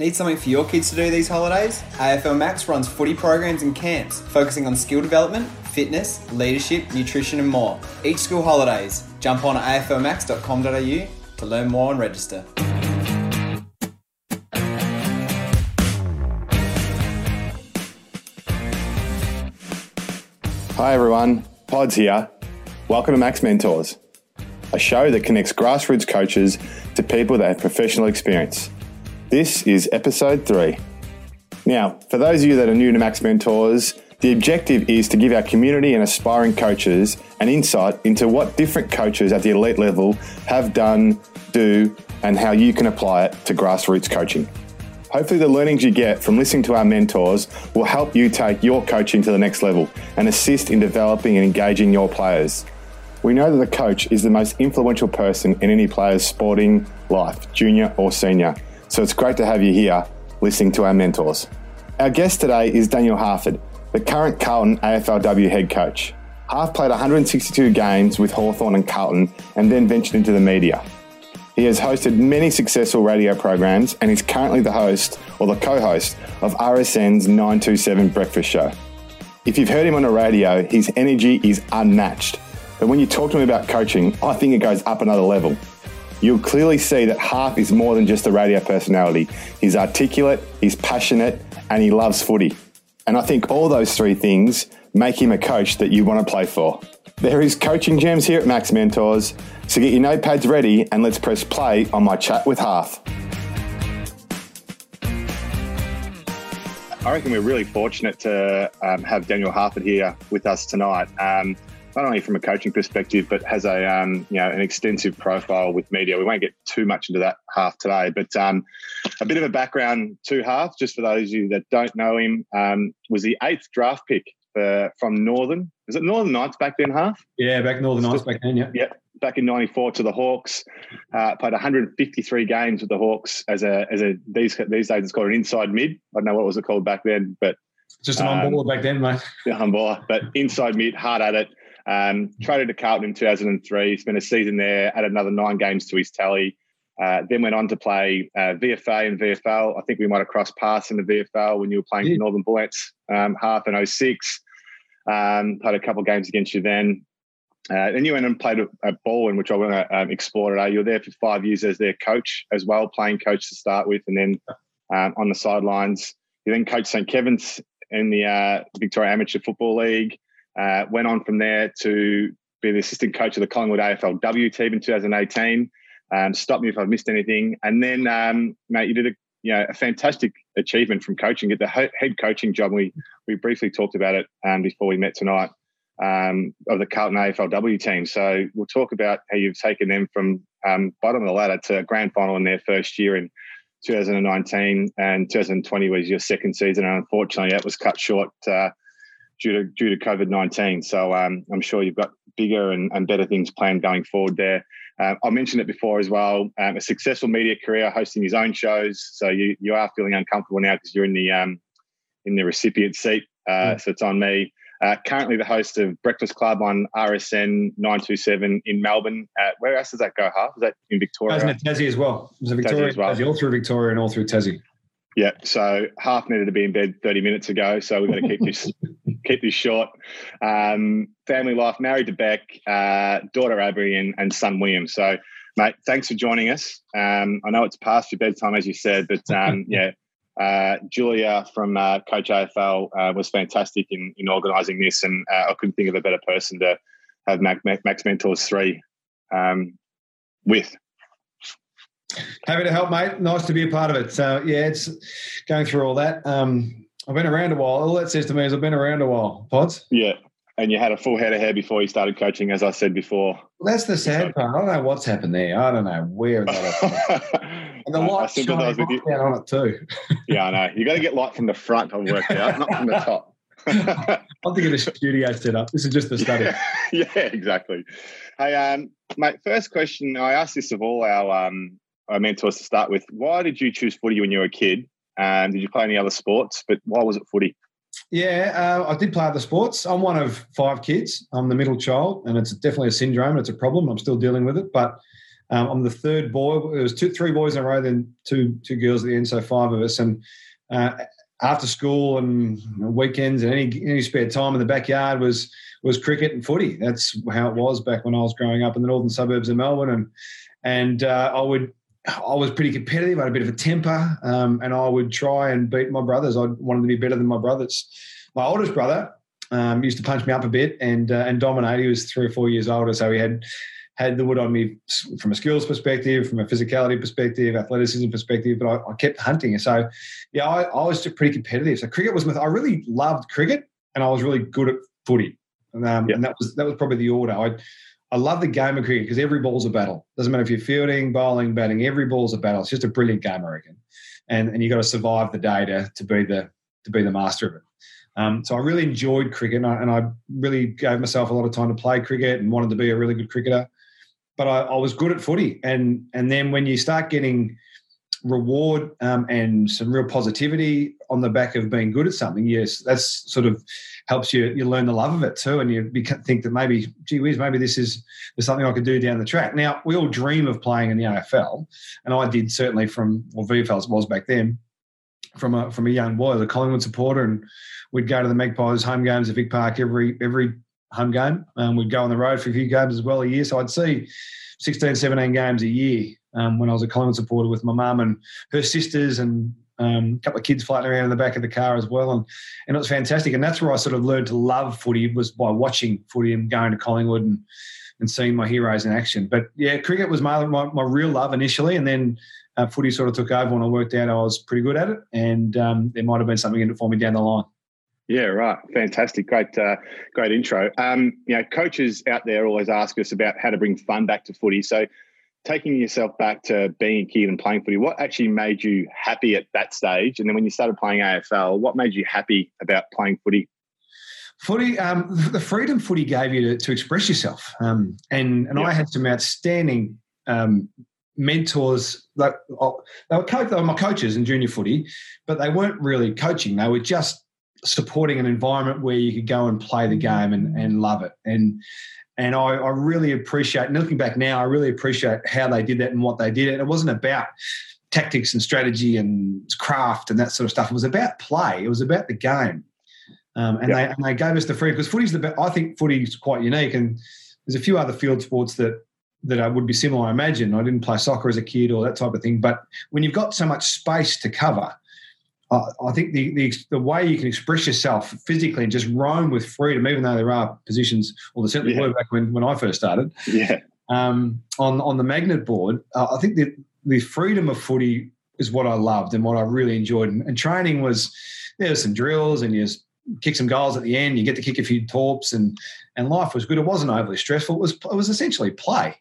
Need something for your kids to do these holidays? AFL Max runs footy programs and camps focusing on skill development, fitness, leadership, nutrition, and more. Each school holidays. Jump on aflmax.com.au to learn more and register. Hi everyone, Pods here. Welcome to Max Mentors, a show that connects grassroots coaches to people that have professional experience. This is episode three. Now, for those of you that are new to Max Mentors, the objective is to give our community and aspiring coaches an insight into what different coaches at the elite level have done, do, and how you can apply it to grassroots coaching. Hopefully, the learnings you get from listening to our mentors will help you take your coaching to the next level and assist in developing and engaging your players. We know that the coach is the most influential person in any player's sporting life, junior or senior. So it's great to have you here listening to our mentors. Our guest today is Daniel Harford, the current Carlton AFLW head coach. Harf played 162 games with Hawthorn and Carlton and then ventured into the media. He has hosted many successful radio programs and is currently the host or the co host of RSN's 927 Breakfast Show. If you've heard him on the radio, his energy is unmatched. But when you talk to him about coaching, I think it goes up another level. You'll clearly see that Harf is more than just a radio personality. He's articulate, he's passionate, and he loves footy. And I think all those three things make him a coach that you want to play for. There is coaching gems here at Max Mentors, so get your notepads ready and let's press play on my chat with Harf. I reckon we're really fortunate to um, have Daniel Harford here with us tonight. Um, not only from a coaching perspective, but has a um, you know an extensive profile with media. We won't get too much into that Harf today, but um, a bit of a background to Harf, just for those of you that don't know him, um, was the eighth draft pick for, from Northern. Was it Northern Knights back then, Harf. Yeah, back Northern Knights back then. Yeah. Yep. Back in '94 to the Hawks, uh, played 153 games with the Hawks as a as a these these days it's called an inside mid. I don't know what was it called back then, but just an on baller back then, mate. Yeah, on baller, but inside mid, hard at it. Um, traded to Carlton in 2003, spent a season there, added another nine games to his tally. Uh, then went on to play uh, VFA and VFL. I think we might have crossed paths in the VFL when you were playing yeah. for Northern Bullants, um, Harf in 06. Um, played a couple of games against you then. Uh, then you went and played at Balwyn, which I want to um, explore today. You were there for five years as their coach as well, playing coach to start with, and then um, on the sidelines. You then coached St Kevin's in the uh, Victoria Amateur Football League. Uh, went on from there to be the assistant coach of the Collingwood AFLW team in 2018. Um, stop me if I've missed anything. And then, um, mate, you did a you know a fantastic achievement from coaching. Get the head coaching job. We we briefly talked about it um, before we met tonight um, of the Carlton AFLW team. So we'll talk about how you've taken them from um, bottom of the ladder to grand final in their first year in 2019, and 2020 was your second season. And unfortunately, that was cut short. Uh, due to due to COVID nineteen. So um, I'm sure you've got bigger and, and, better things planned going forward there. Uh, I mentioned it before as well. Um, a successful media career, hosting his own shows. So you you are feeling uncomfortable now because you're in the um, in the recipient seat. Uh, mm. So it's on me. Uh, currently the host of Breakfast Club on RSN 927 in Melbourne. Uh, where else does that go, Harf? Is that in Victoria? It was in Tassie as well. It Victoria, Tassie as well. Tassie, all through Victoria and all through Tassie. Yeah, so Harf needed to be in bed 30 minutes ago, so we've got to keep this keep this short. Um, family life, married to Beck, uh, daughter Abby, and, and, son William. So, mate, thanks for joining us. Um, I know it's past your bedtime, as you said, but um, yeah, uh, Julia from uh, Coach AFL uh, was fantastic in, in organising this, and uh, I couldn't think of a better person to have Max, Max Mentors 3 um, with. Happy to help, mate. Nice to be a part of it. So yeah, it's going through all that. Um, I've been around a while. All that says to me is I've been around a while. Pods. Yeah, and you had a full head of hair before you started coaching, as I said before. Well, that's the sad part. I don't know what's happened there. I don't know where that. and the light shining with you. down on it too. yeah, I know. You got to get light from the front. I've worked out, not from the top. I'm thinking of the studio setup. This is just the study. yeah, exactly. Hey, um, mate. First question. I asked this of all our um, our mentors to start with. Why did you choose footy when you were a kid? Um, did you play any other sports? But why was it footy? Yeah, uh, I did play other sports. I'm one of five kids. I'm the middle child, and it's definitely a syndrome. It's a problem. I'm still dealing with it. But Um, I'm the third boy. There was two, three boys in a row, then two two girls at the end, so five of us. And uh, after school and weekends and any any spare time in the backyard was was cricket and footy. That's how it was back when I was growing up in the northern suburbs of Melbourne. And and uh, I would I was pretty competitive. I had a bit of a temper, um, and I would try and beat my brothers. I wanted to be better than my brothers. My oldest brother um, used to punch me up a bit and uh, and dominate. He was three or four years older, so he had had the wood on me from a skills perspective, from a physicality perspective, athleticism perspective. But I, I kept hunting, so yeah, I, I, was pretty competitive. So cricket was. My. I really loved cricket, and I was really good at footy, and, um, yep. and that was that was probably the order. I I love the game of cricket because every ball's a battle. Doesn't matter if you're fielding, bowling, batting. Every ball's a battle. It's just a brilliant game, I reckon. And and you've got to survive the day to to be the to be the master of it. Um, so I really enjoyed cricket, and I, and I, really gave myself a lot of time to play cricket and wanted to be a really good cricketer. But I, I was good at footy, and and then when you start getting reward um, and some real positivity on the back of being good at something, yes, that's sort of helps you you learn the love of it too, and you think that maybe, gee whiz, maybe this is there's something I could do down the track. Now we all dream of playing in the AFL, and I did certainly from well VFL was back then, from a from a young boy, as a Collingwood supporter, and we'd go to the Magpies home games at Vic Park every every home game. Um, we'd go on the road for a few games as well a year, so I'd see 16, 17 games a year um, when I was a Collingwood supporter with my mum and her sisters and um, a couple of kids floating around in the back of the car as well, and and it was fantastic. And that's where I sort of learned to love footy was by watching footy and going to Collingwood and and seeing my heroes in action. But yeah, cricket was my my, my real love initially, and then uh, footy sort of took over when I worked out I was pretty good at it, and um, there might have been something in it for me down the line. Yeah, right. Fantastic. Great, uh, great intro. Um, you know, coaches out there always ask us about how to bring fun back to footy. So, taking yourself back to being a kid and playing footy, what actually made you happy at that stage? And then when you started playing AFL, what made you happy about playing footy? Footy, um, the freedom footy gave you to, to express yourself, um, and and I had some outstanding um, mentors. Like oh, they were, co- they were my coaches in junior footy, but they weren't really coaching. They were just supporting an environment where you could go and play the game and, and love it. And and I, I really appreciate, and looking back now, I really appreciate how they did that and what they did. And it wasn't about tactics and strategy and craft and that sort of stuff. It was about play. It was about the game. Um, and, yep. they, and they gave us the free because footy's the best. I think footy is quite unique, and there's a few other field sports that that would be similar. I imagine I didn't play soccer as a kid or that type of thing, but when you've got so much space to cover, I think the, the, the way you can express yourself physically and just roam with freedom, even though there are positions, or there certainly yeah. were back when, when I first started. Yeah. Um, on on the magnet board, uh, I think the the freedom of footy is what I loved and what I really enjoyed. And, and training was there were some drills and you kick some goals at the end. You get to kick a few torps and and life was good. It wasn't overly stressful. It was it was essentially play.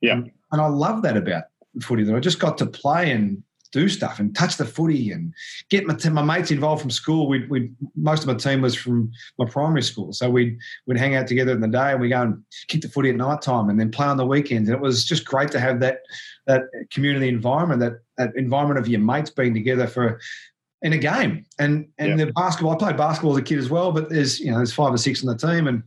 Yeah. And, and I love that about footy that I just got to play and do stuff and touch the footy and get my, my mates involved from school. We'd, we'd, most of my team was from my primary school, so we'd we'd hang out together in the day and we go and kick the footy at night time and then play on the weekends. And it was just great to have that that community environment, that that environment of your mates being together for in a game. And and yep. the basketball, I played basketball as a kid as well, but there's you know there's five or six on the team and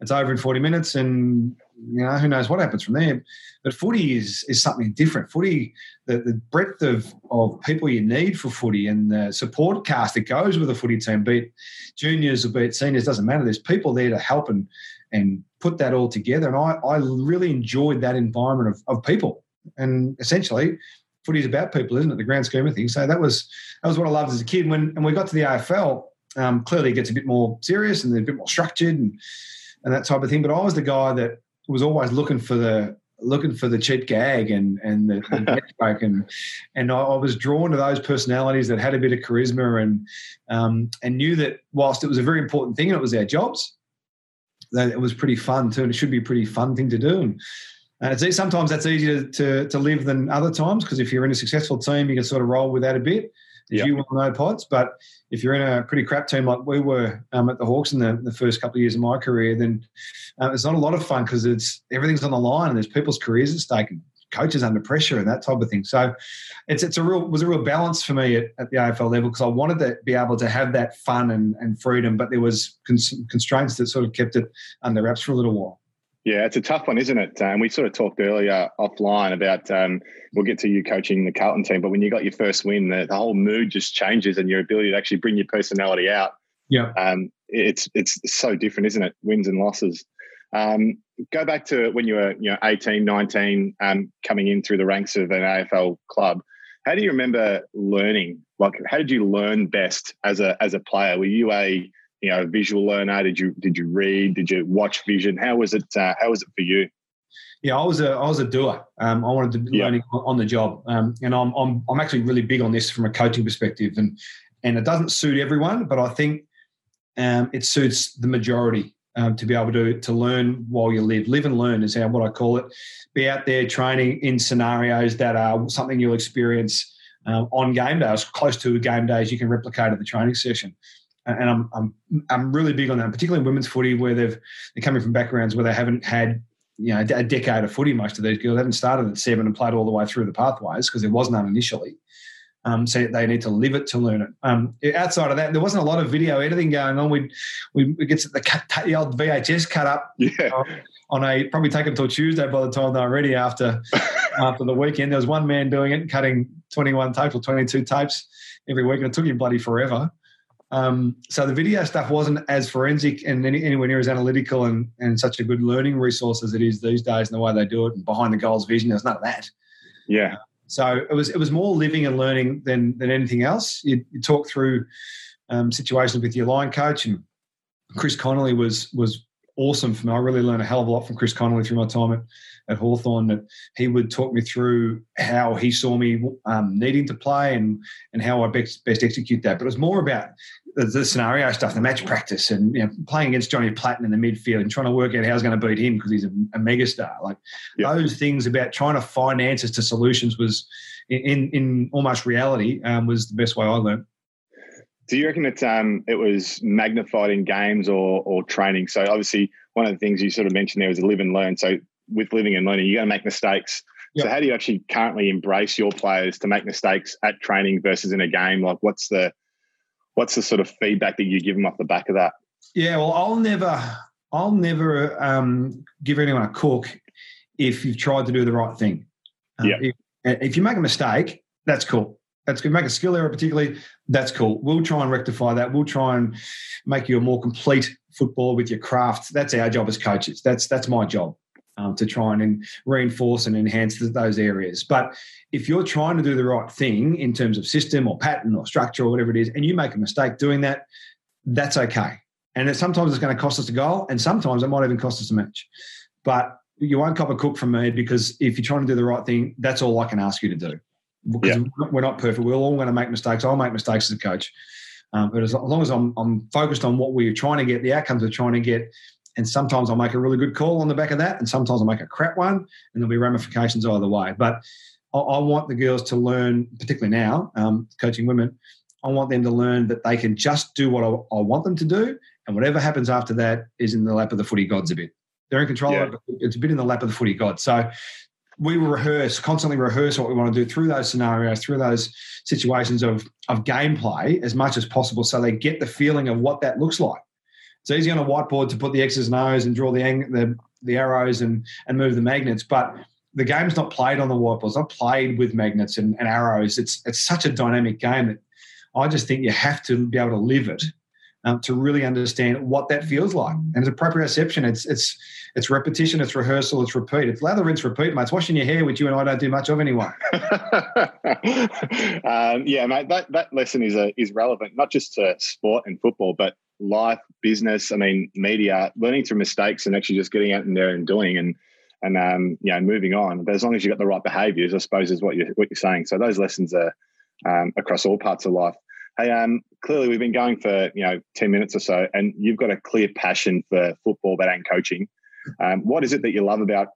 it's over in 40 minutes and you know who knows what happens from there. But footy is is something different. Footy, the, the breadth of, of people you need for footy and the support cast that goes with a footy team, be it juniors or be it seniors, doesn't matter. There's people there to help and and put that all together. And I, I really enjoyed that environment of, of people. And essentially, footy is about people, isn't it? The grand scheme of things. So that was that was what I loved as a kid. When and we got to the AFL, um, clearly it gets a bit more serious and a bit more structured and and that type of thing. But I was the guy that was always looking for the looking for the cheap gag and and the, the joke and and I, I, was drawn to those personalities that had a bit of charisma and um, and knew that whilst it was a very important thing and it was our jobs, that it was pretty fun too and it should be a pretty fun thing to do and. It's, sometimes that's easier to, to, to live than other times because if you're in a successful team, you can sort of roll with that a bit yep. you will know, Pods. But if you're in a pretty crap team like we were um, at the Hawks in the, the, first couple of years of my career, then uh, it's not a lot of fun because it's everything's on the line and there's people's careers at stake and coaches under pressure and that type of thing. So it's it's a real was a real balance for me at, at the AFL level because I wanted to be able to have that fun and, and freedom, but there was cons- constraints that sort of kept it under wraps for a little while. Yeah, it's a tough one, isn't it? And um, we sort of talked earlier offline about um, we'll get to you coaching the Carlton team, but when you got your first win, the, the, whole mood just changes and your ability to actually bring your personality out. Yeah, um, it's it's so different, isn't it? Wins and losses. Um, go back to when you were you know 18, 19, um, coming in through the ranks of an AFL club. How do you remember learning? Like, how did you learn best as a as a player? Were you a you know visual learner? Did you did you read? Did you watch vision? How was it? Uh, how was it for you? Yeah, I was a I was a doer. Um, I wanted to be yeah. learning on the job, um, and I'm, I'm I'm actually really big on this from a coaching perspective, and and it doesn't suit everyone, but I think um, it suits the majority um, to be able to to learn while you live. Live and learn is how what I call it. Be out there training in scenarios that are something you'll experience um, on game day, as close to a game day as you can replicate at the training session. And I'm I'm I'm really big on that, particularly in women's footy, where they've they're coming from backgrounds where they haven't had you know a decade of footy. Most of these girls haven't started at seven and played all the way through the pathways because there was none initially. Um, so they need to live it to learn it. Um, outside of that, there wasn't a lot of video editing going on. We'd we we get the, cut, the old VHS cut up yeah. on a probably take until Tuesday by the time they were ready after after the weekend. There was one man doing it, cutting twenty one tapes or twenty two tapes every week, and it took him bloody forever. Um, so the video stuff wasn't as forensic and any, anywhere near as analytical and, and such a good learning resource as it is these days and the way they do it and behind the goals vision. There's none of that. Yeah. So it was it was more living and learning than than anything else. You, you talk through um, situations with your line coach, and Chris Connolly was was awesome for me. I really learned a hell of a lot from Chris Connolly through my time at, at Hawthorn. That he would talk me through how he saw me um, needing to play and and how I best best execute that. But it was more about the, the, scenario stuff, the match practice, and you know, playing against Johnny Platten in the midfield and trying to work out how I was going to beat him because he's a, a megastar. Like those things about trying to find answers to solutions was in in almost reality um, was the best way I learned. Do you reckon that um, it was magnified in games or or training? So obviously, one of the things you sort of mentioned there was live and learn. So with living and learning, you're going to make mistakes. Yep. So how do you actually currently embrace your players to make mistakes at training versus in a game? Like, what's the what's the sort of feedback that you give them off the back of that? Yeah, well, I'll never, I'll never um, give anyone a cook if you've tried to do the right thing. Um, yeah. If, if, you make a mistake, that's cool. That's good. Make a skill error, particularly, that's cool. We'll try and rectify that. We'll try and make you a more complete footballer with your craft. That's our job as coaches. That's that's my job um, to try and reinforce and enhance those areas. But if you're trying to do the right thing in terms of system or pattern or structure or whatever it is, and you make a mistake doing that, that's okay. And sometimes it's going to cost us a goal, and sometimes it might even cost us a match. But you won't cop a cook from me because if you're trying to do the right thing, that's all I can ask you to do. Because yeah. we're not perfect. We're all going to make mistakes. I'll make mistakes as a coach. Um, but as long as I'm, I'm focused on what we're trying to get, the outcomes we're trying to get, and sometimes I'll make a really good call on the back of that, and sometimes I'll make a crap one, and there'll be ramifications either way. But I, I want the girls to learn, particularly now, um, coaching women, I want them to learn that they can just do what I, I, want them to do, and whatever happens after that is in the lap of the footy gods a bit. They're in control yeah. of it, but it's a bit in the lap of the footy gods. So we will rehearse, constantly rehearse what we want to do through those scenarios, through those situations of, of gameplay as much as possible so they get the feeling of what that looks like. It's easy on a whiteboard to put the X's and O's and draw the the, the arrows and and move the magnets, but the game's not played on the whiteboard. It's not played with magnets and, and arrows. It's it's such a dynamic game that I just think you have to be able to live it um, to really understand what that feels like. And it's a proprioception. It's it's it's repetition. It's rehearsal. It's repeat. It's lather, rinse, repeat, mate. It's washing your hair, which you and I don't do much of anyway. um, yeah, mate. That that lesson is a, is relevant not just to sport and football, but life, business, I mean, media, learning through mistakes and actually just getting out in there and doing and and um, you know moving on. But as long as you've got the right behaviours, I suppose is what you're what you're saying. So those lessons are um, across all parts of life. Hey, um, clearly we've been going for you know ten minutes or so, and you've got a clear passion for football, but and coaching. Um, what is it that you love about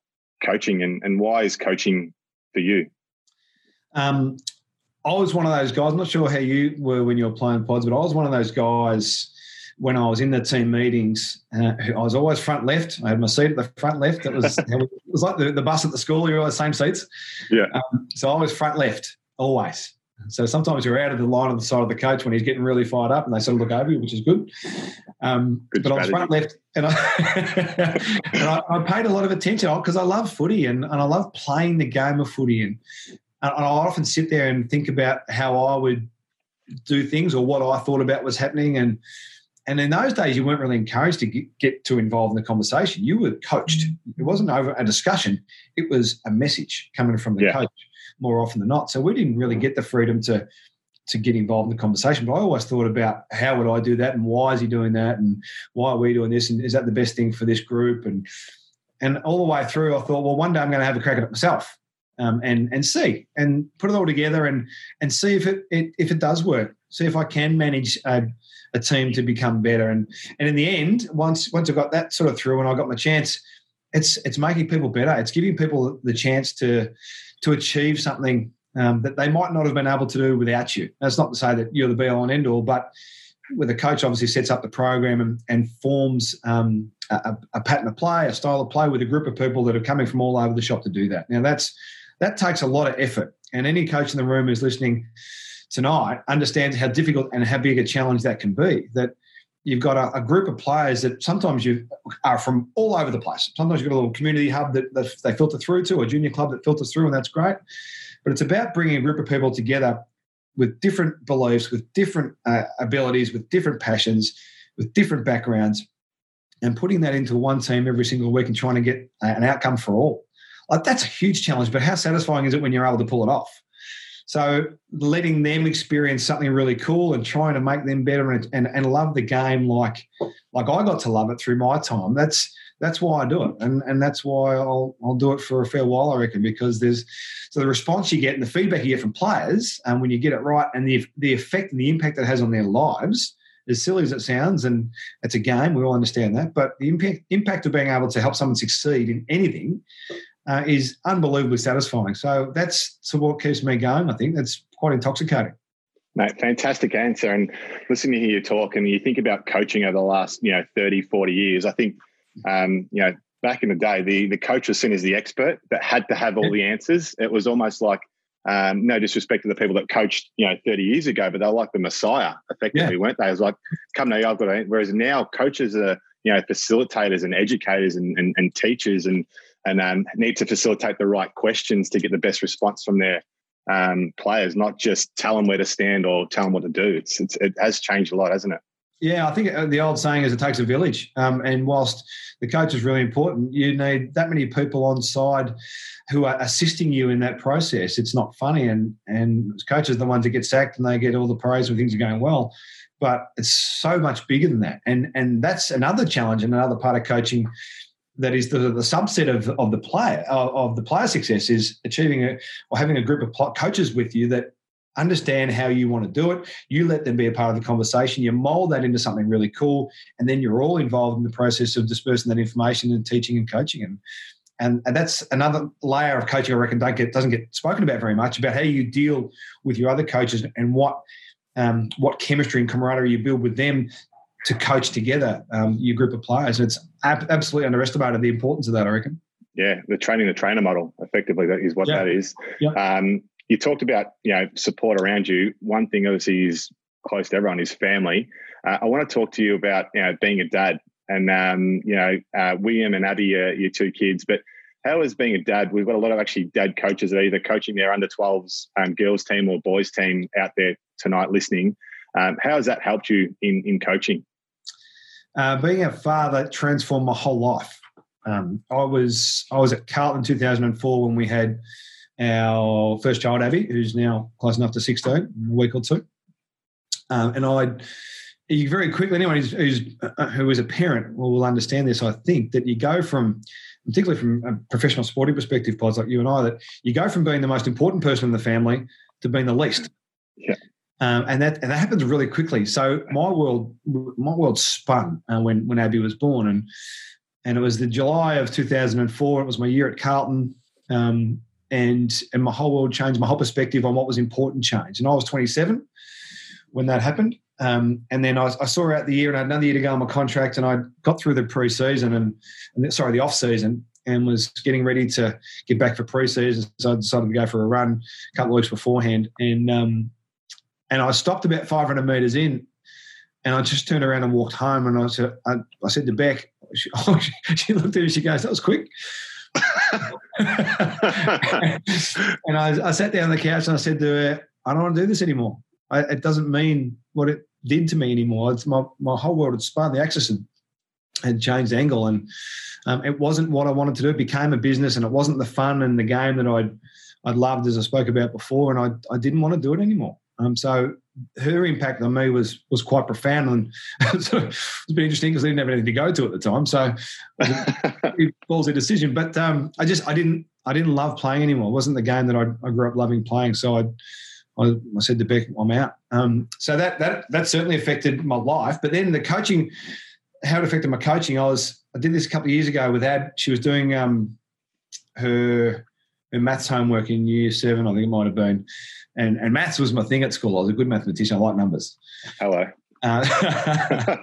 coaching, and, and why is coaching for you? Um, I was one of those guys. I'm not sure how you were when you were playing pods, but I was one of those guys when I was in the team meetings, uh, I was always front left. I had my seat at the front left. It was it was like the, the bus at the school. You're always the same seats. Yeah. Um, so I was front left always. So sometimes you're out of the line of the side of the coach when he's getting really fired up, and they sort of look over you, which is good. Um, but strategy. I was front left, and I, and I, I, paid a lot of attention because I love footy and, and I love playing the game of footy. And, and I often sit there and think about how I would do things or what I thought about was happening. And and in those days, you weren't really encouraged to get, get too involved in the conversation. You were coached. It wasn't over a discussion; it was a message coming from the yeah. coach more often than not. So we didn't really get the freedom to to get involved in the conversation. But I always thought about how would I do that, and why is he doing that, and why are we doing this, and is that the best thing for this group, and and all the way through, I thought, well, one day I'm going to have a crack at it myself, um, and and see, and put it all together, and and see if it, it if it does work, see if I can manage a, a team to become better, and and in the end, once once I got that sort of through, and I got my chance, it's it's making people better. It's giving people the chance to to achieve something um, that they might not have been able to do without you. That's not to say that you're the be all and end all, but where the coach obviously sets up the program and, and forms um, a, a, pattern of play, a style of play with a group of people that are coming from all over the shop to do that. Now that's that takes a lot of effort, and any coach in the room who's listening tonight understands how difficult and how big a challenge that can be. That you've got a, a, group of players that sometimes you are from all over the place. Sometimes you've got a little community hub that, that they filter through to, or a junior club that filters through, and that's great. But it's about bringing a group of people together with different beliefs, with different uh, abilities, with different passions, with different backgrounds, and putting that into one team every single week and trying to get an outcome for all. Like that's a huge challenge, but how satisfying is it when you're able to pull it off? So letting them experience something really cool and trying to make them better and, and, and love the game like like I got to love it through my time. That's that's why I do it, and and that's why I'll I'll do it for a fair while, I reckon, because there's so the response you get and the feedback you get from players, and when you get it right, and the the effect and the impact it has on their lives, as silly as it sounds, and it's a game, we all understand that, but the impact impact of being able to help someone succeed in anything uh, is unbelievably satisfying. So that's so what keeps me going. I think that's quite intoxicating. Mate, fantastic answer. And listening to hear you talk and you think about coaching over the last, you know, 30, 40 years, I think, um, you know, back in the day, the, the coach was seen as the expert that had to have all the answers. It was almost like, um, no disrespect to the people that coached, you know, 30 years ago, but they were like the messiah, effectively, yeah. weren't they? It was like, come now, I've got to, whereas now coaches are, you know, facilitators and educators and, and, and teachers and, and um, need to facilitate the right questions to get the best response from their um, players, not just tell them where to stand or tell them what to do. It's, it's it has changed a lot, hasn't it? Yeah, I think uh, the old saying is it takes a village. Um, and whilst the coach is really important, you need that many people on side who are assisting you in that process. It's not funny, and and coaches are the ones that get sacked and they get all the praise when things are going well. But it's so much bigger than that, and and that's another challenge and another part of coaching that is the, the subset of, of the player of the player success is achieving a, or having a group of coaches with you that understand how you want to do it. You let them be a part of the conversation. You mold that into something really cool, and then you're all involved in the process of dispersing that information and teaching and coaching. And and, and that's another layer of coaching I reckon don't get, doesn't get spoken about very much about how you deal with your other coaches and what um, what chemistry and camaraderie you build with them to coach together um, your group of players. It's ab- absolutely underestimated the importance of that. I reckon. Yeah, the training the trainer model effectively that is what yeah. that is. Yeah. Um, you talked about you know support around you. One thing obviously is close to everyone is family. Uh, I want to talk to you about you know being a dad and um, you know uh, William and Abby are your two kids, but how is being a dad? We've got a lot of actually dad coaches that are either coaching their under 12s um, girls team or boys team out there tonight listening. Um, how has that helped you in in coaching? Uh, being a father transformed my whole life. Um, I was I was at Carlton 2004 when we had our first child, Abby, who's now close enough to 16, in a week or two. Um, and I, you very quickly, anyone who's, who's uh, who is a parent will understand this. I think that you go from, particularly from a professional sporting perspective, pods like you and I, that you go from being the most important person in the family to being the least. Yeah. Um, and that and that happens really quickly. So my world my world spun uh, when when Abby was born, and and it was the July of 2004. It was my year at Carlton, um, and and my whole world changed. My whole perspective on what was important changed. And I was 27 when that happened. Um, and then I, I, saw her out the year, and I had another year to go on my contract, and I got through the pre-season and, and sorry the off season, and was getting ready to get back for pre-season. So I decided to go for a run a couple of weeks beforehand, and um, and I stopped about 500 metres in And I just turned around and walked home. And I said, I, I said to Beck, she, oh, she, looked at me. She goes, "That was quick." and I, I, sat down on the couch and I said to her, "I don't want to do this anymore. I, it doesn't mean what it did to me anymore. It's my my whole world had spun. The axis had, had changed angle, and um, it wasn't what I wanted to do. It became a business, and it wasn't the fun and the game that I'd I'd loved, as I spoke about before, and I I didn't want to do it anymore. Um, so her impact on me was was quite profound, and so it's been interesting because I didn't have anything to go to at the time. So it was a decision, but um, I just I didn't I didn't love playing anymore. It wasn't the game that I, I grew up loving playing. So I I, I said to Beck, I'm out. Um, so that that that certainly affected my life. But then the coaching, how it affected my coaching, I was I did this a couple of years ago with Ad. She was doing um, her her maths homework in year seven, I think it might have been. And, and maths was my thing at school. I was a good mathematician. I like numbers. Hello. Uh,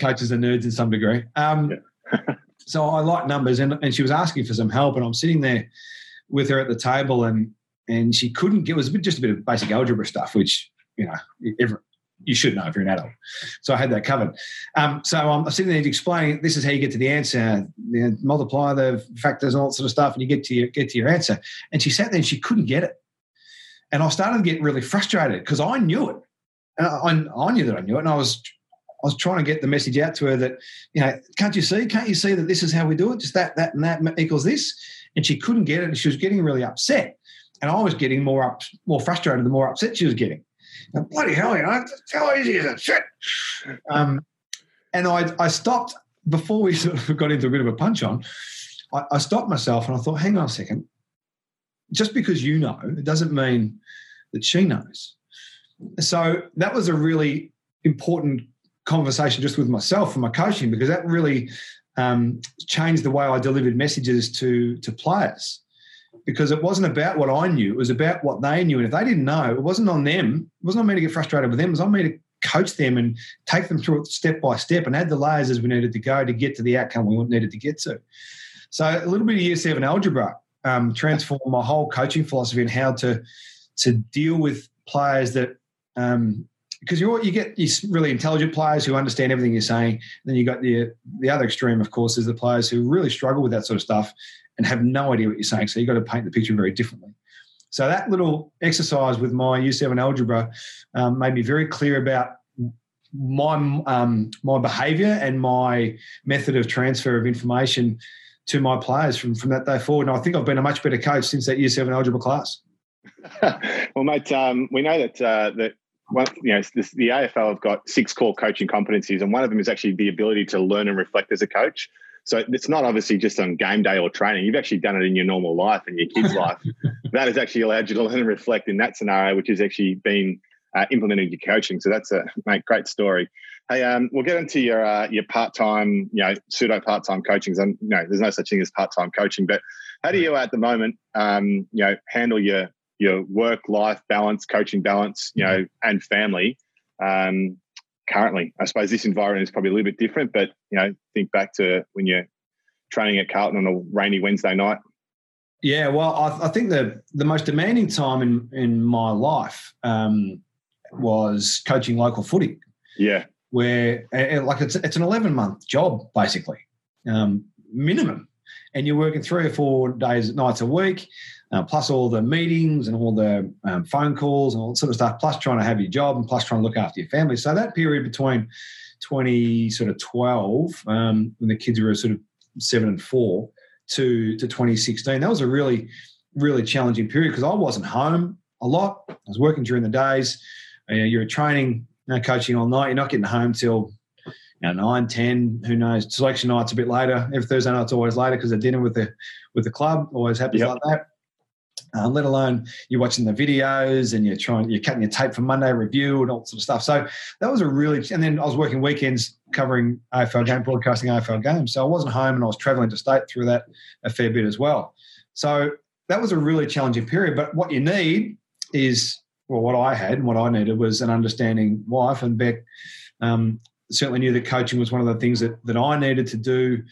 coaches are nerds in some degree. Um, yeah. so I like numbers, and, and she was asking for some help, and I'm sitting there with her at the table, and and she couldn't get. It was just a bit of basic algebra stuff, which you know every, you should know if you're an adult. So I had that covered. Um, so I'm sitting there explaining this is how you get to the answer. You know, multiply the factors and all that sort of stuff, and you get to your, get to your answer. And she sat there and she couldn't get it. And I started to get really frustrated because I knew it. I, I knew that I knew it, and I was I was trying to get the message out to her that you know can't you see can't you see that this is how we do it just that that and that equals this and she couldn't get it and she was getting really upset and I was getting more up more frustrated the more upset she was getting bloody hell, you know, how easy is it? Shit. Um, and I, I stopped before we sort of got into a bit of a punch on. I, I stopped myself and I thought, hang on a second. Just because you know, it doesn't mean that she knows. So that was a really important conversation just with myself and my coaching because that really um, changed the way I delivered messages to to players because it wasn't about what I knew. It was about what they knew. And if they didn't know, it wasn't on them. It wasn't on me to get frustrated with them. It was on me to coach them and take them through it step by step and add the layers as we needed to go to get to the outcome we needed to get to. So a little bit of year seven algebra um, transformed my whole coaching philosophy and how to to deal with players that um, because you you get these really intelligent players who understand everything you're saying. And then you got the the other extreme, of course, is the players who really struggle with that sort of stuff and have no idea what you're saying. So you've got to paint the picture very differently. So that little exercise with my Year Seven algebra um, made me very clear about my um, my behaviour and my method of transfer of information to my players from from that day forward. And I think I've been a much better coach since that Year Seven algebra class. well, mate, um, we know that uh, that one, you know this, the AFL have got six core coaching competencies, and one of them is actually the ability to learn and reflect as a coach. So it's not obviously just on game day or training. You've actually done it in your normal life and your kids' life. That has actually allowed you to learn and reflect in that scenario, which has actually been uh, implemented your coaching. So that's a mate, great story. Hey, um, we'll get into your uh, your part time, you know, pseudo part time coaching. And you know, there's no such thing as part time coaching. But how do you at the moment, um, you know, handle your your work life balance, coaching balance, you know, and family? Um, currently. I suppose this environment is probably a little bit different, but you know, think back to when you're training at Carlton on a rainy Wednesday night. Yeah, well, I, I think the the most demanding time in in my life um, was coaching local footy. Yeah, where like it's it's an eleven month job basically, um, minimum, and you're working three or four days nights a week uh, plus all the meetings and all the um, phone calls and all that sort of stuff, plus trying to have your job and plus trying to look after your family. So that period between 20 sort of 12, um, when the kids were sort of seven and four, to to 2016, that was a really really challenging period because I wasn't home a lot. I was working during the days. Uh, you're training, you know, coaching all night. You're not getting home till you know, nine, ten, who knows? Selection night's a bit later. Every Thursday night's always later because they're dinner with the with the club. Always happens yep. like that uh, let alone you're watching the videos and you're trying, you're cutting your tape for Monday review and all sort of stuff. So that was a really, and then I was working weekends covering AFL game, broadcasting AFL games. So I wasn't home and I was traveling to state through that a fair bit as well. So that was a really challenging period. But what you need is, well, what I had and what I needed was an understanding wife and Beck um, certainly knew that coaching was one of the things that, that I needed to do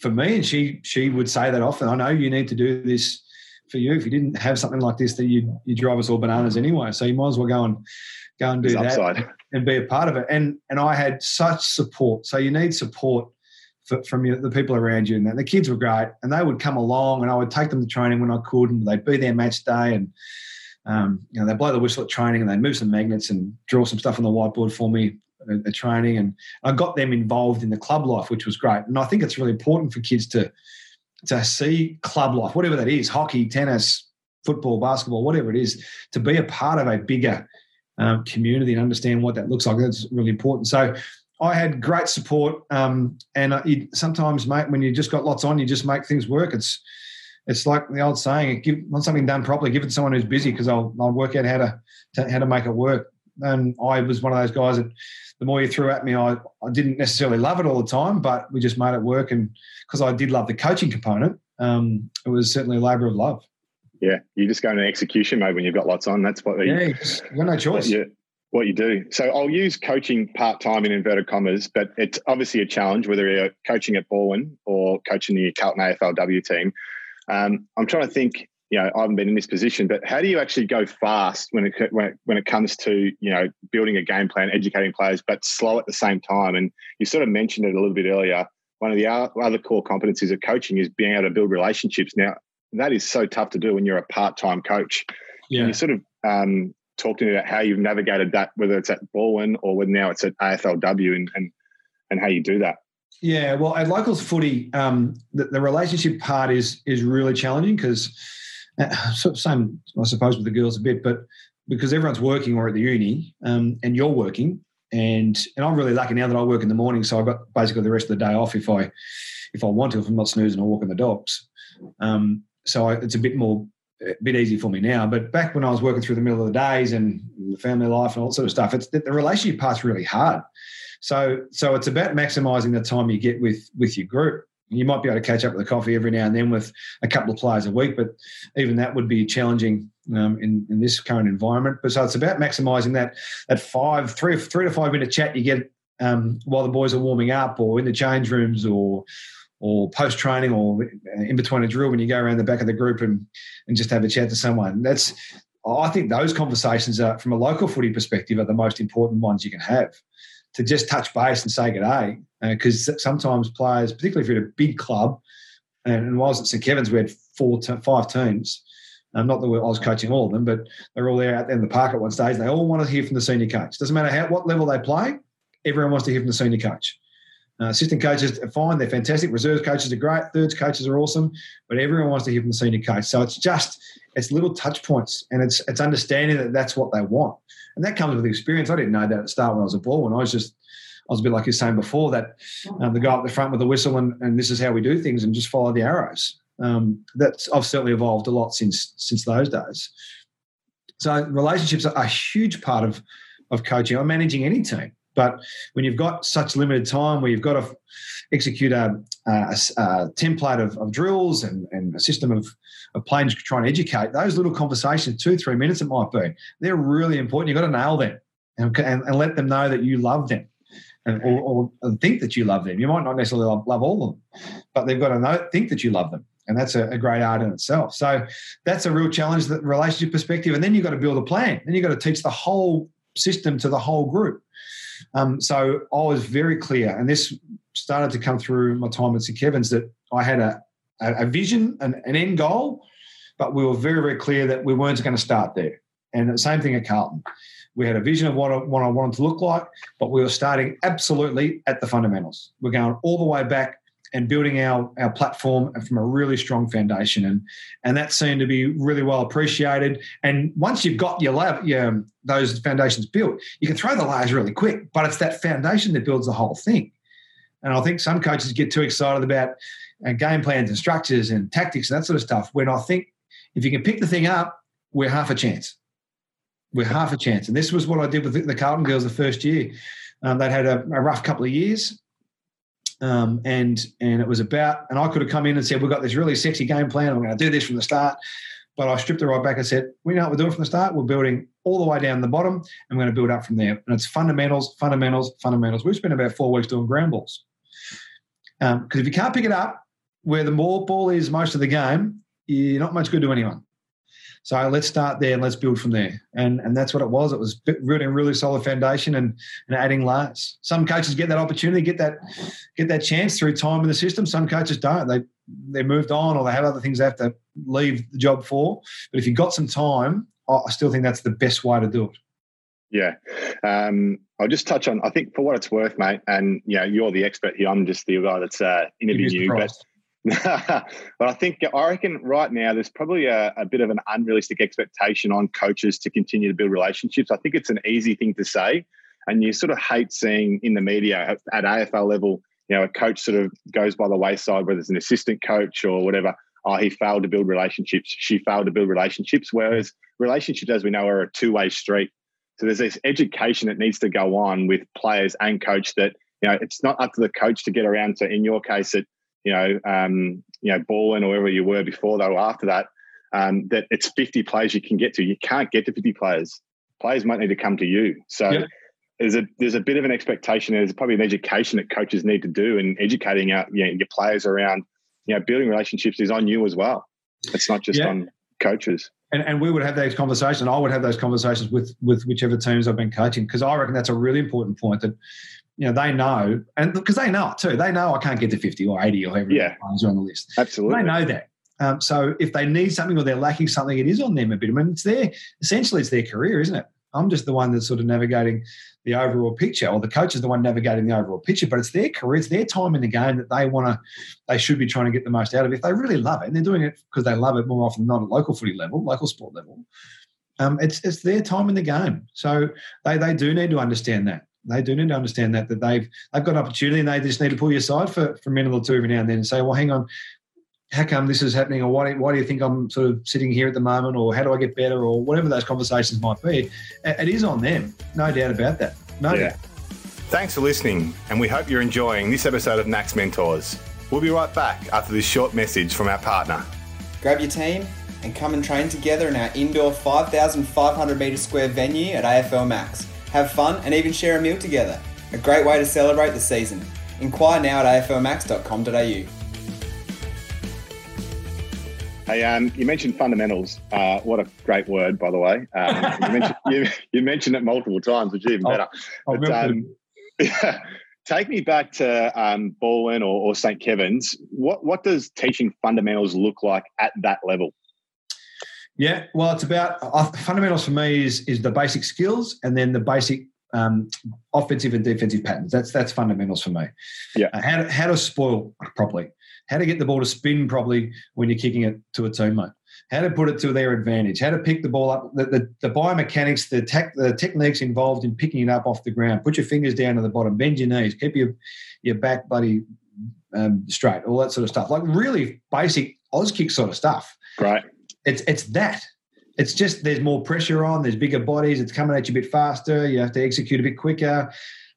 for me. And she, she would say that often, I know you need to do this for you if you didn't have something like this that you you drive us all bananas anyway. So you might as well go and go and do There's that upside. and be a part of it. And and I had such support. So you need support for, from your, the people around you. And the kids were great, and they would come along, and I would take them to training when I could, and they'd be there match day, and um, you know they blow the whistle at training, and they move some magnets and draw some stuff on the whiteboard for me at, at training, and I got them involved in the club life, which was great. And I think it's really important for kids to to see club life, whatever that is, hockey, tennis, football, basketball, whatever it is, to be a part of a bigger um, community and understand what that looks like. That's really important. So I had great support, um, and uh, sometimes, mate, when you just got lots on, you just make things work. It's it's like the old saying: "Give want something done properly, give it to someone who's busy, because I'll I'll work out how to, to how to make it work." And I was one of those guys that the more you threw at me, I, I didn't necessarily love it all the time, but we just made it work. And because I did love the coaching component, um, it was certainly a labour of love. Yeah, you just go into execution mode when you've got lots on. That's what you, Yeah, you just- you got no choice. you, what you do. So I'll use coaching part time in inverted commas, but it's obviously a challenge whether you're coaching at Balwyn or coaching the Carlton AFLW team. Um, I'm trying to think. You know, I haven't been in this position, but how do you actually go fast when it when it, when it comes to you know building a game plan, educating players, but slow at the same time? And you sort of mentioned it a little bit earlier. One of the other core competencies of coaching is being able to build relationships. Now, that is so tough to do when you're a part time coach. Yeah. you sort of um, talk to me about how you've navigated that, whether it's at Balwyn or whether now it's at AFLW, and and, and how you do that? Yeah, well, at locals footy, um, the, the relationship part is is really challenging because uh, sort same, I suppose, with the girls a bit, but because everyone's working or at the uni, um, and you're working, and and I'm really lucky now that I work in the morning, so I've got basically the rest of the day off if I if I want to, if I'm not snoozing or walking the dogs. Um, so I, it's a bit more a bit easy for me now. But back when I was working through the middle of the days and the family life and all that sort of stuff, it's the, the relationship part's really hard. So so it's about maximising the time you get with with your group. You might be able to catch up with a coffee every now and then with a couple of players a week, but even that would be challenging um, in, in this current environment. But so it's about maximising that that five, three, three to five minute chat you get um, while the boys are warming up, or in the change rooms, or or post training, or in between a drill when you go around the back of the group and and just have a chat to someone. That's I think those conversations are, from a local footy perspective, are the most important ones you can have. To just touch base and say good day, because sometimes players, particularly if you're at a big club, and, and whilst at St Kevin's we had four, five teams. Um, not that I was coaching all of them, but they're all there out in the park at one stage. And they all want to hear from the senior coach. Doesn't matter how what level they play, everyone wants to hear from the senior coach. Uh, assistant coaches are fine; they're fantastic. Reserves coaches are great. Thirds coaches are awesome, but everyone wants to hear from the senior coach. So it's just it's little touch points, and it's it's understanding that that's what they want, and that comes with experience. I didn't know that at the start when I was a ball, when I was just I was a bit like you were saying before that um, the guy up the front with the whistle and, and this is how we do things and just follow the arrows. Um, that's I've certainly evolved a lot since since those days. So relationships are a huge part of of coaching or managing any team. But when you've got such limited time, where you've got to execute a, a, a template of, of drills and, and, a system of, of playing to try and educate, those little conversations, two, three minutes it might be, they're really important. You've got to nail them and, and, and let them know that you love them. And, or, or, think that you love them. You might not necessarily love, love all of them, but they've got to know, think that you love them. And that's a, a, great art in itself. So that's a real challenge, that relationship perspective. And then you've got to build a plan. Then you've got to teach the whole system to the whole group. Um, so I was very clear, and this started to come through my time at St. Kevin's that I had a, a vision, an, an end goal, but we were very, very clear that we weren't going to start there. And the same thing at Carlton. We had a vision of what I, what I wanted to look like, but we were starting absolutely at the fundamentals. We're going all the way back and building our, our platform from a really strong foundation. And, and that seemed to be really well appreciated. And once you've got your lab, your, those foundations built, you can throw the layers really quick, but it's that foundation that builds the whole thing. And I think some coaches get too excited about uh, game plans and structures and tactics and that sort of stuff. When I think if you can pick the thing up, we're half a chance. We're half a chance. And this was what I did with the Carlton girls the first year. Um, they'd had a, a rough couple of years. Um, and and it was about, and I could have come in and said, we've got this really sexy game plan. I'm going to do this from the start. But I stripped it right back and said, we know what we're doing from the start. We're building all the way down the bottom and we're going to build up from there. And it's fundamentals, fundamentals, fundamentals. We've spent about four weeks doing ground balls. Because um, if you can't pick it up where the ball, ball is most of the game, you're not much good to anyone. So let's start there and let's build from there. And and that's what it was. It was building a really solid foundation and, and adding layers. Some coaches get that opportunity, get that get that chance through time in the system. Some coaches don't. They they moved on or they have other things they have to leave the job for. But if you've got some time, I still think that's the best way to do it. Yeah. Um, I'll just touch on, I think for what it's worth, mate, and you know, you're the expert here. I'm just the guy that's uh, interviewing you. But but I think I reckon right now there's probably a, a, bit of an unrealistic expectation on coaches to continue to build relationships. I think it's an easy thing to say, and you sort of hate seeing in the media at, at AFL level, you know, a coach sort of goes by the wayside, whether it's an assistant coach or whatever. Oh, he failed to build relationships. She failed to build relationships. Whereas relationships, as we know, are a two-way street. So there's this education that needs to go on with players and coach that you know it's not up to the coach to get around to. In your case, it you know, um, you know, Balwyn or wherever you were before that or after that, um, that it's 50 players you can get to. You can't get to 50 players. Players might need to come to you. So yeah. there's a there's a bit of an expectation. There's probably an education that coaches need to do and educating out you know, your players around. You know, building relationships is on you as well. It's not just yeah. on coaches. And, and we would have those conversations. I would have those conversations with with whichever teams I've been coaching because I reckon that's a really important point that you know, they know, and because they know it too, they know I can't get to 50 or 80 or however yeah. ones are on the list. Absolutely. They know that. Um, so if they need something or they're lacking something, it is on them a bit. I mean, it's their, essentially, it's their career, isn't it? I'm just the one that's sort of navigating the overall picture, or the coach is the one navigating the overall picture, but it's their career, it's their time in the game that they want to, they should be trying to get the most out of. If they really love it, and they're doing it because they love it more often than not at local footy level, local sport level, um, it's it's their time in the game. So they they do need to understand that they do need to understand that that they've they've got an opportunity and they just need to pull you aside for, for a minute or two every now and then and say, well, hang on, how come this is happening, or why, why do you think I'm sort of sitting here at the moment, or how do I get better, or whatever those conversations might be. It is on them, no doubt about that. No yeah. doubt. Thanks for listening, and we hope you're enjoying this episode of Max Mentors. We'll be right back after this short message from our partner. Grab your team and come and train together in our indoor 5,500 metre square venue at AFL Max have fun, and even share a meal together. A great way to celebrate the season. Inquire now at aflmax.com.au. Hey, um, you mentioned fundamentals. Uh, what a great word, by the way. Um, you, mentioned, you, you, mentioned, it multiple times, which is even better. I'll, I'll but, um, yeah, take me back to um, Balwyn or, or St. Kevin's. What what does teaching fundamentals look like at that level? Yeah, well, it's about uh, fundamentals for me is is the basic skills and then the basic um, offensive and defensive patterns. That's that's fundamentals for me. Yeah, uh, how to, how to spoil properly, how to get the ball to spin properly when you're kicking it to a teammate, how to put it to their advantage, how to pick the ball up, the, the, the biomechanics, the tech, the techniques involved in picking it up off the ground. Put your fingers down to the bottom, bend your knees, keep your your back buddy um, straight, all that sort of stuff. Like really basic Auskick sort of stuff. Right it's it's that. It's just there's more pressure on, there's bigger bodies, it's coming at you a bit faster, you have to execute a bit quicker.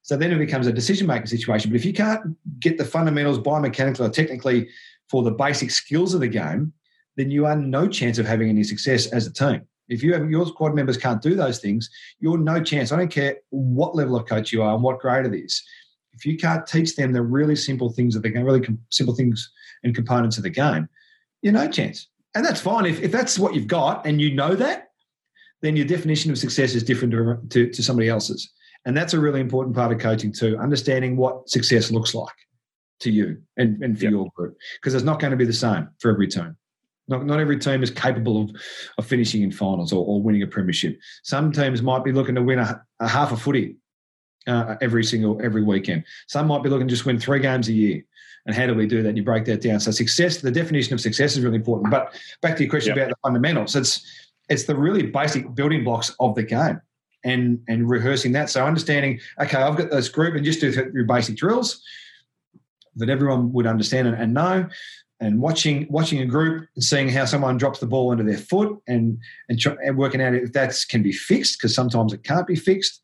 So then it becomes a decision making situation. But if you can't get the fundamentals biomechanically or technically for the basic skills of the game, then you are no chance of having any success as a team. If you have your squad members can't do those things, you're no chance. I don't care what level of coach you are and what grade it is. If you can't teach them the really simple things of the game, really simple things and components of the game, you're no chance and that's fine. If, if that's what you've got and you know that, then your definition of success is different to, to, to somebody else's. And that's a really important part of coaching too, understanding what success looks like to you and, and for yep. your group. Because it's not going to be the same for every team. Not, not every team is capable of, of finishing in finals or, or winning a premiership. Some teams might be looking to win a, a half a footy uh, every single every weekend. Some might be looking to just win three games a year. And how do we do that? And you break that down. So success, the definition of success is really important. But back to your question yep. about the fundamentals, it's it's the really basic building blocks of the game and and rehearsing that. So understanding, okay, I've got this group and just do your basic drills that everyone would understand and, and know. And watching watching a group and seeing how someone drops the ball into their foot and and, tr- and working out if that can be fixed because sometimes it can't be fixed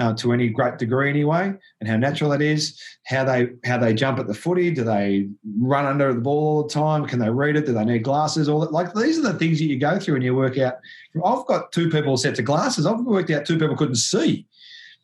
uh, to any great degree anyway, and how natural that is. How they how they jump at the footy? Do they run under the ball all the time? Can they read it? Do they need glasses? All that like these are the things that you go through and you work out. I've got two people sets of glasses. I've worked out two people couldn't see.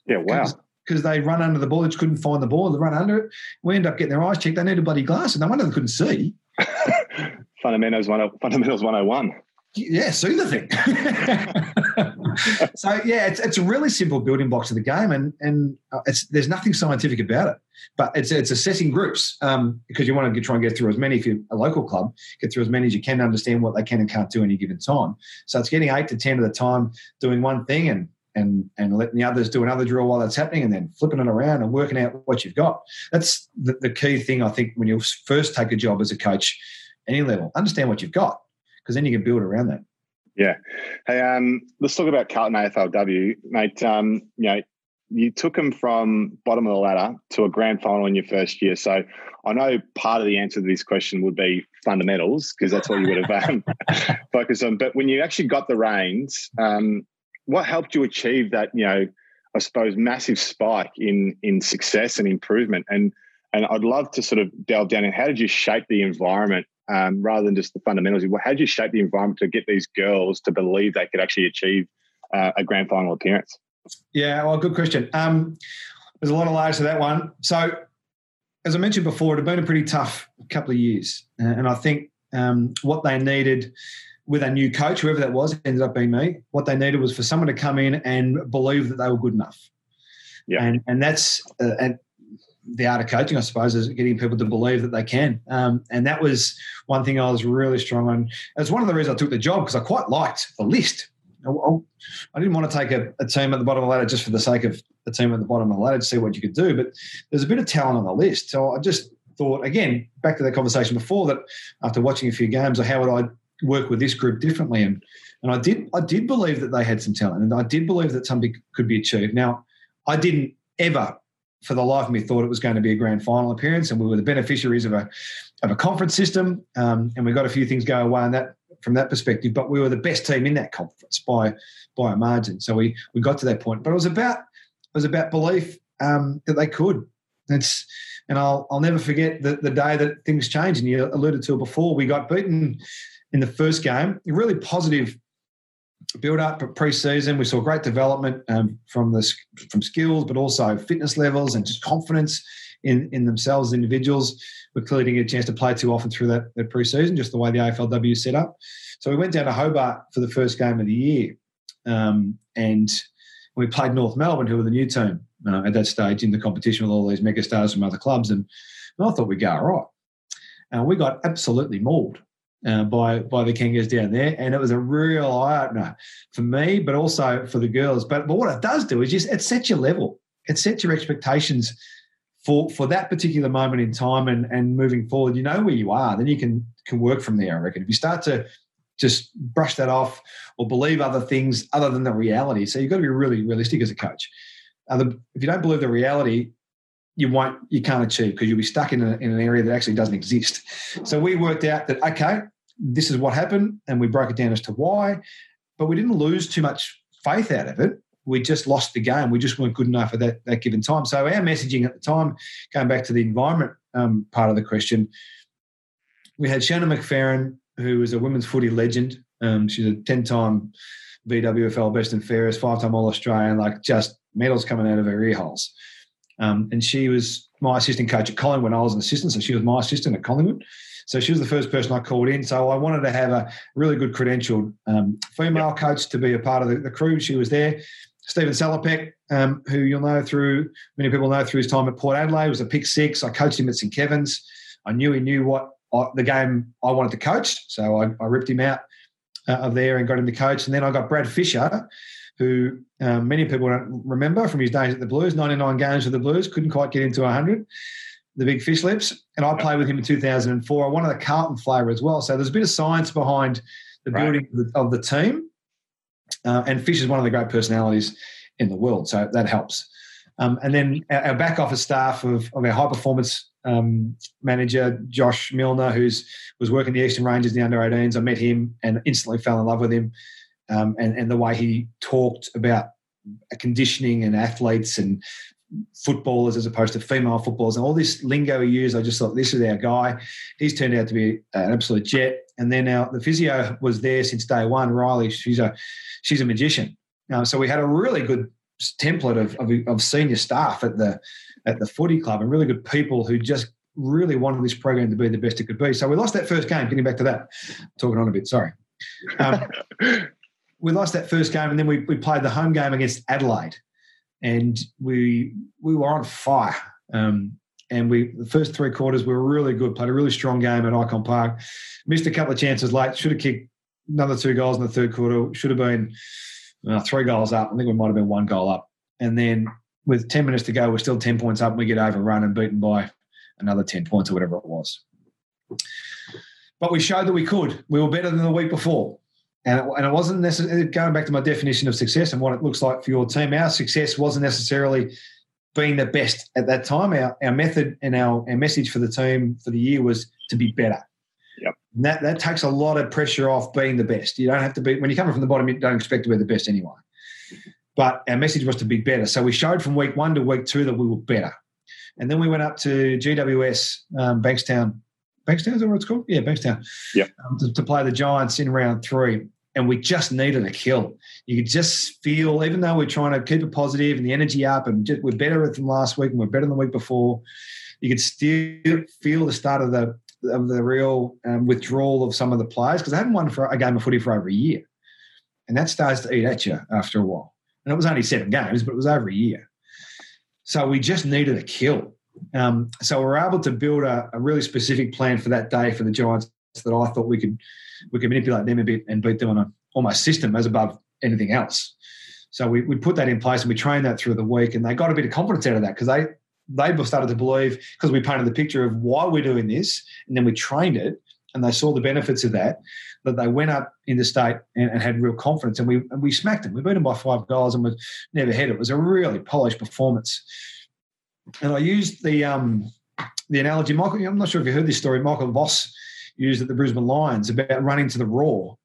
Yeah, wow. Because they run under the ball, they just couldn't find the ball. They run under it. We end up getting their eyes checked. They need a bloody glasses. No wonder they couldn't see. fundamentals one fundamentals one hundred and one. Yeah, soothing. so yeah, it's, it's a really simple building blocks of the game, and and uh, there's nothing scientific about it, but it's it's assessing groups um, because you want to try and get through as many if you're a local club, get through as many as you can, understand what they can and can't do any given time. So it's getting eight to ten at a time doing one thing and and and letting the others do another drill while that's happening, and then flipping it around and working out what you've got. That's the, the key thing I think when you first take a job as a coach, any level, understand what you've got because then you can build around that. Yeah. Hey, um, let's talk about Carlton AFLW, mate. Um, you know, you took them from bottom of the ladder to a grand final in your first year. So I know part of the answer to this question would be fundamentals because that's what you would have um, focused on. But when you actually got the reins, um, what helped you achieve that? You know, I suppose massive spike in in success and improvement. And and I'd love to sort of delve down in how did you shape the environment um, rather than just the fundamentals. How did you shape the environment to get these girls to believe they could actually achieve uh, a grand final appearance? Yeah, well, good question. Um, there's a lot of layers to that one. So, as I mentioned before, it had been a pretty tough couple of years, and I think um, what they needed with a new coach, whoever that was, ended up being me. What they needed was for someone to come in and believe that they were good enough. Yeah, and and that's uh, and the art of coaching, I suppose, is getting people to believe that they can. Um, and that was one thing I was really strong on. It's one of the reasons I took the job because I quite liked the list. I, didn't want to take a, a, team at the bottom of the ladder just for the sake of the team at the bottom of the ladder to see what you could do. But there's a bit of talent on the list. So I just thought, again, back to the conversation before that after watching a few games, how would I work with this group differently? And and I did I did believe that they had some talent and I did believe that something could be achieved. Now, I didn't ever for the life of me thought it was going to be a grand final appearance, and we were the beneficiaries of a of a conference system, um, and we got a few things go away in that from that perspective. But we were the best team in that conference by by a margin, so we we got to that point. But it was about it was about belief um, that they could. It's and I'll I'll never forget the, the day that things changed. And you alluded to it before. We got beaten in the first game. A really positive build up pre-season. We saw great development um, from the from skills, but also fitness levels and just confidence in in themselves individuals. We're clearly didn't get a chance to play too often through that, that pre-season, just the way the AFLW set up. So we went down to Hobart for the first game of the year, um, and we played North Melbourne, who were the new team uh, at that stage in the competition with all these mega stars from other clubs, and, and I thought we'd go all right. And we got absolutely mauled uh, by by the Kangas down there, and it was a real eye opener for me, but also for the girls. But but what it does do is just it sets your level, it sets your expectations for for that particular moment in time, and and moving forward, you know where you are. Then you can can work from there. I reckon if you start to just brush that off or believe other things other than the reality. So you've got to be really realistic as a coach. If you don't believe the reality, you won't you can't achieve because you'll be stuck in, a, in an area that actually doesn't exist so we worked out that okay this is what happened and we broke it down as to why. But we didn't lose too much faith out of it. We just lost the game. We just weren't good enough at that, that given time. So our messaging at the time going back to the environment um, part of the question we had Shannon McFerran who is a women's footy legend. Um, she's a 10-time VWFL best and fairest five-time all-australian like just medals coming out of her ear holes. Um, and she was my assistant coach at Collingwood. When I was an assistant. So she was my assistant at Collingwood. So she was the first person I called in. So I wanted to have a really good credentialed um, female yep. coach to be a part of the, the crew. She was there. Steven Salopek, um, who you'll know through, many people know through his time at Port Adelaide, was a pick six. I coached him at St. Kevin's. I knew he knew what I, the game I wanted to coach. So I, I ripped him out uh, of there and got him to coach. And then I got Brad Fisher, who um, many people don't remember from his days at the Blues, 99 games with the Blues, couldn't quite get into 100, the big fish lips. And I played with him in 2004. I wanted the Carlton flavour as well. So there's a bit of science behind the right. building of the, of the team. Uh, and Fish is one of the great personalities in the world. So that helps. Um, and then our, our, back office staff of, of our high performance um, manager, Josh Milner, who's was working the Eastern Rangers in the under 18s. I met him and instantly fell in love with him um, and, and the way he talked about conditioning and athletes and footballers as opposed to female footballers and all this lingo he used. I just thought this is our guy. He's turned out to be an absolute jet. And then now the physio was there since day one. Riley, she's a she's a magician. Uh, so we had a really good template of, of, of senior staff at the at the footy club and really good people who just really wanted this program to be the best it could be. So we lost that first game. Getting back to that, talking on a bit. Sorry. Um, we lost that first game, and then we, we played the home game against Adelaide, and we we were on fire. Um, and we the first three quarters we were really good. Played a really strong game at Ikon Park. Missed a couple of chances late. Should have kicked another two goals in the third quarter. Should have been uh, three goals up. I think we might have been one goal up. And then with ten minutes to go, we're still ten points up. And we get overrun and beaten by another ten points or whatever it was. But we showed that we could. We were better than the week before. And it, and it wasn't necessarily going back to my definition of success and what it looks like for your team. Our success wasn't necessarily being the best at that time. Our, our method and our, our message for the team for the year was to be better. Yep. And that, that takes a lot of pressure off being the best. You don't have to be, when you're coming from the bottom, you don't expect to be the best anyway. But our message was to be better. So we showed from week one to week two that we were better. And then we went up to GWS, um, Bankstown. Bankstown is that what it's called? Yeah, Bankstown. Yep. Um, to, to play the Giants in round three and we just needed a kill. You could just feel, even though we're trying to keep it positive and the energy up, and just, we're better than last week and we're better than the week before, you could still feel the start of the of the real um, withdrawal of some of the players because they hadn't won for a game of footy for over a year, and that starts to eat at you after a while. And it was only seven games, but it was over a year. So we just needed a kill. Um, so we are able to build a, a really specific plan for that day for the Giants that I thought we could we could manipulate them a bit and beat them on a almost system as above anything else. So we, we put that in place and we trained that through the week, and they got a bit of confidence out of that because they they started to believe because we painted the picture of why we're doing this, and then we trained it, and they saw the benefits of that. That they went up in the state and, and had real confidence, and we and we smacked them. We beat them by five goals and was never had It was a really polished performance. And I used the um, the analogy, Michael. I'm not sure if you heard this story. Michael Voss used at the Brisbane Lions about running to the roar.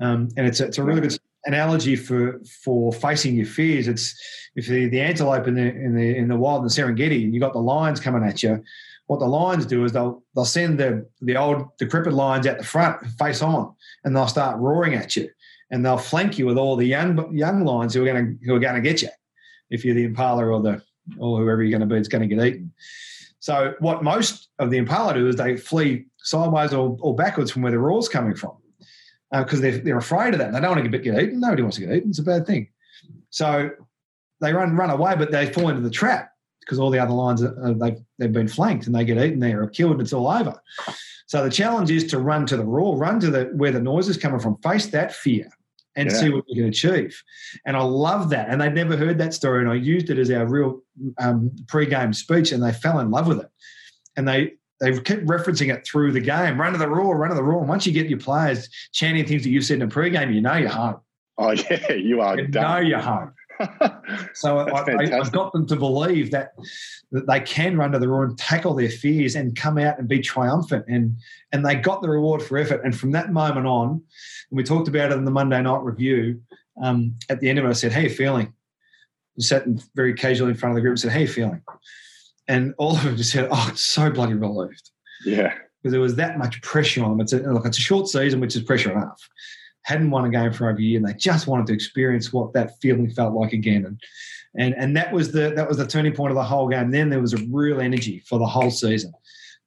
Um, and it's a, it's a really good analogy for for facing your fears. It's if the, the antelope in the in the in the wild in the Serengeti and you got the lions coming at you, what the lions do is they'll they'll send the the old decrepit lions out the front face on and they'll start roaring at you and they'll flank you with all the young young lions who are to who are to get you if you're the impala or the or whoever you're going to be going to get eaten. So what most of the impala do is they flee sideways or, or backwards from where the roar's coming from because uh, they're, they're afraid of that. They don't want to get, get eaten. Nobody wants to get eaten. It's a bad thing. So they run run away, but they fall into the trap because all the other lions are, they've they've been flanked and they get eaten. They're killed and it's all over. So the challenge is to run to the roar, run to the where the noise is coming from, face that fear, and yeah. see what we can achieve. And I love that. And they'd never heard that story, and I used it as our real um, pre-game speech, and they fell in love with it. And they they kept referencing it through the game. Run to the roar, run to the roar. And once you get your players chanting things that you said in a pre-game, you know you're home. Oh yeah, you are. You done. know you're home. so I, I, I, got them to believe that that they can run to the roar and tackle their fears and come out and be triumphant. And and they got the reward for effort. And from that moment on, and we talked about it in the Monday night review. Um, at the end of it, I said, "How you feeling?" I sat very casually in front of the group and said, "How you feeling?" And all of them just said, "Oh, it's so bloody relieved." Yeah, because there was that much pressure on them. It's a, look, it's a short season, which is pressure enough. Hadn't won a game for over a year, and they just wanted to experience what that feeling felt like again. And and and that was the that was the turning point of the whole game. Then there was a real energy for the whole season,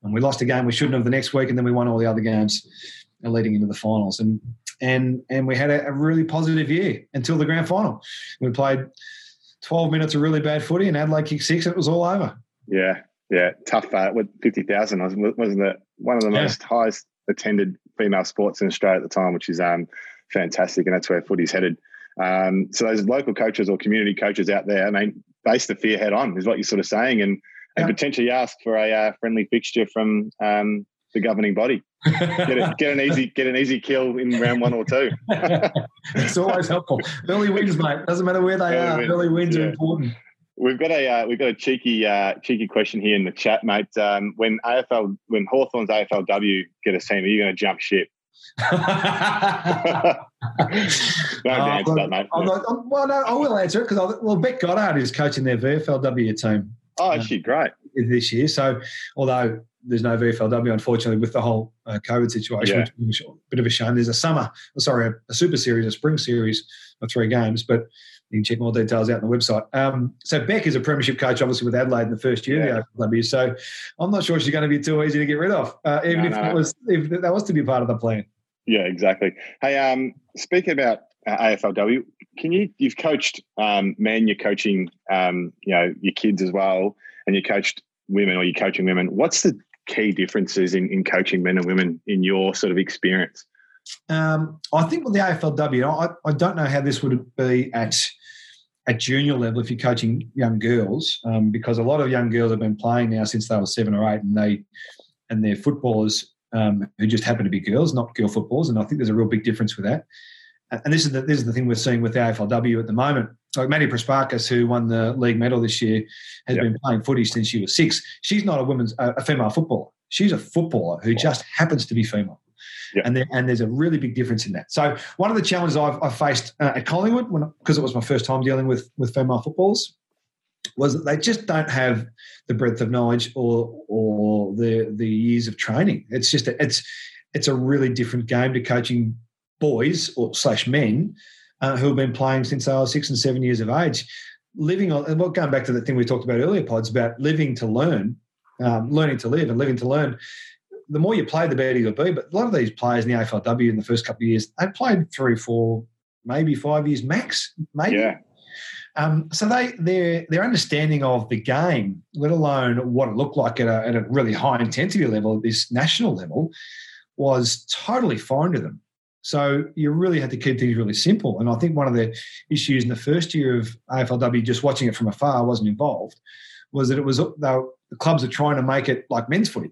and we lost a game we shouldn't have the next week, and then we won all the other games uh, leading into the finals. And and and we had a, a really positive year until the grand final. We played 12 minutes of really bad footy, and Adelaide kicked six. It was all over. Yeah, yeah, tough. Uh, with fifty thousand, wasn't it one of the yeah. most highest attended female sports in Australia at the time, which is um fantastic, and that's where footy's headed. Um, so those local coaches or community coaches out there, I mean, face the fear head on is what you're sort of saying, and and yeah. potentially ask for a uh, friendly fixture from um, the governing body. get, a, get, an easy get an easy kill in round one or two. it's always helpful. Early wins, mate. Doesn't matter where they early are. Wins. Early wins yeah. are important. We've got a uh, we've got a cheeky uh, cheeky question here in the chat, mate. Um, when AFL when Hawthorn's AFLW get a team, are you going to jump ship? no uh, answer that, mate. I'm not, I'm, well, no, I will answer it because well, Bec Goddard is coaching their VFLW team. Oh, is she great this year? So, although there's no VFLW, unfortunately, with the whole uh, COVID situation, yeah. which is a bit of a shame. There's a summer, sorry, a, a super series, a spring series of three games, but you can check more details out on the website. Um, so Bec is a premiership coach, obviously with Adelaide in the first year Yeah. AFLW. So I'm not sure she's going to be too easy to get rid of, uh, even No, if no. that was if that was to be part of the plan. Yeah, exactly. Hey, um, speaking about uh, AFLW, can you you've coached um, men, you're coaching um, you know your kids as well, and you coached women or you're coaching women. What's the key differences in, in coaching men and women in your sort of experience? Um, I think with the AFLW, I, I don't know how this would be at at junior level if you're coaching young girls, um, because a lot of young girls have been playing now since they were seven or eight, and they and they're footballers um, who just happen to be girls, not girl footballers, and I think there's a real big difference with that. And this is the this is the thing we're seeing with the AFLW at the moment. Like Maddie Prespakis, who won the league medal this year, has Yep. been playing footy since she was six. She's not a women's a a female footballer. She's a footballer who just happens to be female. Yep. And, there, and there's a really big difference in that. So one of the challenges I've, I've faced uh, at Collingwood, because it was my first time dealing with with female footballers, was that they just don't have the breadth of knowledge or or the the years of training. It's just a, it's it's a really different game to coaching boys or slash men uh, who have been playing since they were six and seven years of age. Living on, well, going back to the thing we talked about earlier, pods about living to learn, um, learning to live, and living to learn. The more you play, the better you'll be. But a lot of these players in the AFLW in the first couple of years, they played three, four, maybe five years max, maybe. Yeah, Um, so they their their understanding of the game, let alone what it looked like at a, at a really high intensity level, at this national level, was totally foreign to them. So you really had to keep things really simple. And I think one of the issues in the first year of AFLW, just watching it from afar, I wasn't involved, was that it was they were, the clubs are trying to make it like men's footy.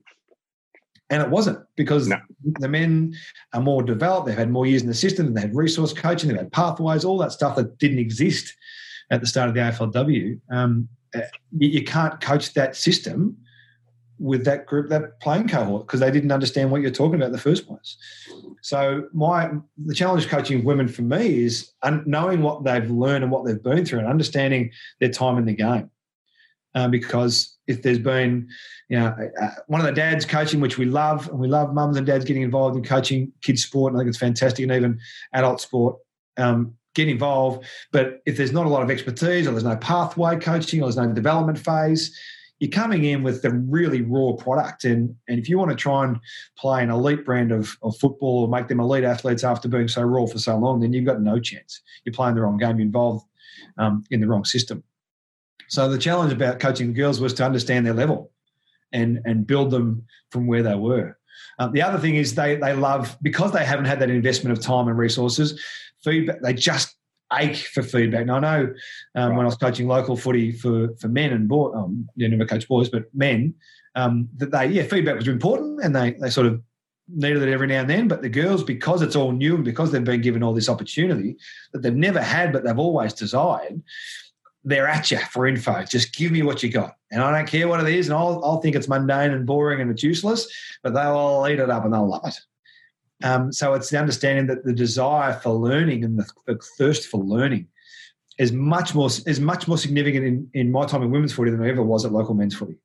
And it wasn't because No. the men are more developed. They've had more years in the system. They had resource coaching. They've had pathways, all that stuff that didn't exist at the start of the AFLW. Um, uh, you, can't coach that system with that group, that playing cohort, because they didn't understand what you're talking about in the first place. So my the challenge of coaching women for me is knowing what they've learned and what they've been through, and understanding their time in the game. Um, because if there's been, you know, uh, one of the dads coaching, which we love, and we love mums and dads getting involved in coaching kids sport, and I think it's fantastic, and even adult sport. Um, get involved, but if there's not a lot of expertise, or there's no pathway coaching, or there's no development phase, you're coming in with the really raw product. And, and if you want to try and play an elite brand of, of football or make them elite athletes after being so raw for so long, then you've got no chance. You're playing the wrong game, you're involved um, in the wrong system. So the challenge about coaching the girls was to understand their level and, and build them from where they were. Um, the other thing is they, they love, because they haven't had that investment of time and resources, feedback, they just ache for feedback. And I know um, when I was coaching local footy for for men and boy, um, yeah, never coach boys, but men, um, that they yeah, feedback was important, and they they sort of needed it every now and then. But the girls, because it's all new and because they've been given all this opportunity that they've never had, but they've always desired. They're at you for info. Just give me what you got, and I don't care what it is. And I'll, I'll think it's mundane and boring and it's useless, but they'll all eat it up and they'll love it. Um, so it's the understanding that the desire for learning and the, the thirst for learning is much more is much more significant in, in my time in women's footy than it ever was at local men's footy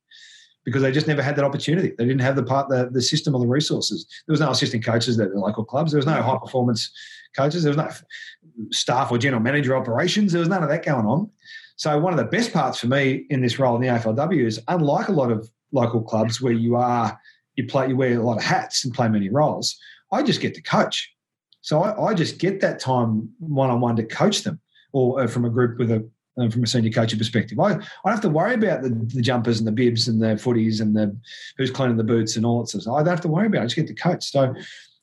because they just never had that opportunity. They didn't have the part the, the system or the resources. There was no assistant coaches at the local clubs. There was no high performance coaches. There was no staff or general manager operations. There was none of that going on. So one of the best parts for me in this role in the AFLW is unlike a lot of local clubs where you are you play you wear a lot of hats and play many roles. I just get to coach. So I, I just get that time one on one to coach them, or uh, from a group with a um, from a senior coaching perspective. I, I don't have to worry about the, the jumpers and the bibs and the footies and the who's cleaning the boots and all that stuff. I don't have to worry about it. I just get to coach. So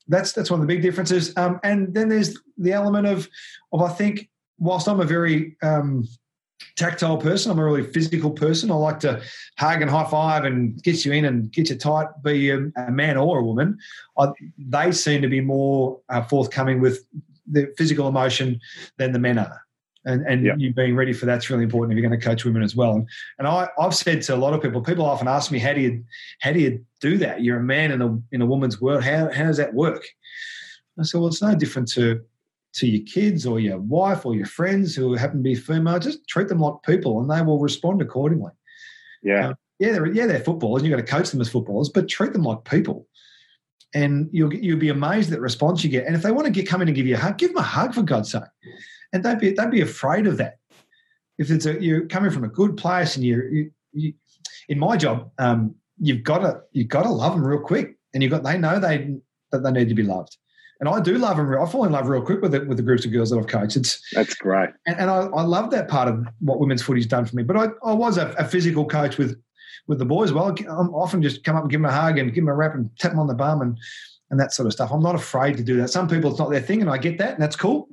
that's that's one of the big differences. Um, and then there's the element of of I think whilst I'm a very um, tactile person, I'm a really physical person. I like to hug and high five and get you in and get you tight, be a, a man or a woman. I, they seem to be more uh, forthcoming with the physical emotion than the men are. And, and Yeah. you being ready for that's really important if you're going to coach women as well. And, and I, I've said to a lot of people, people often ask me, how do you how do you do that? You're a man in a in a woman's world. How how does that work? I said, well, it's no different to to your kids or your wife or your friends who happen to be female. Just treat them like people, and they will respond accordingly Yeah. yeah, they're yeah they're footballers, and you've got to coach them as footballers, but treat them like people. And you'll you'll be amazed at the response you get. And if they want to get come in and give you a hug, give them a hug for God's sake. And don't be don't be afraid of that. if it's a, you're coming from a good place and you're, you, you in my job, um, you've got to you've got to love them real quick, and you've got they know they that they need to be loved. And I do love them. I fall in love real quick with it with the groups of girls that I've coached. It's that's great, and, and I, I, love that part of what women's footy's done for me. But I, I was a, a, physical coach with with the boys. Well, I'm often just come up and give them a hug and give them a rap and tap them on the bum and and that sort of stuff. I'm not afraid to do that. Some people it's not their thing, and I get that, and that's cool.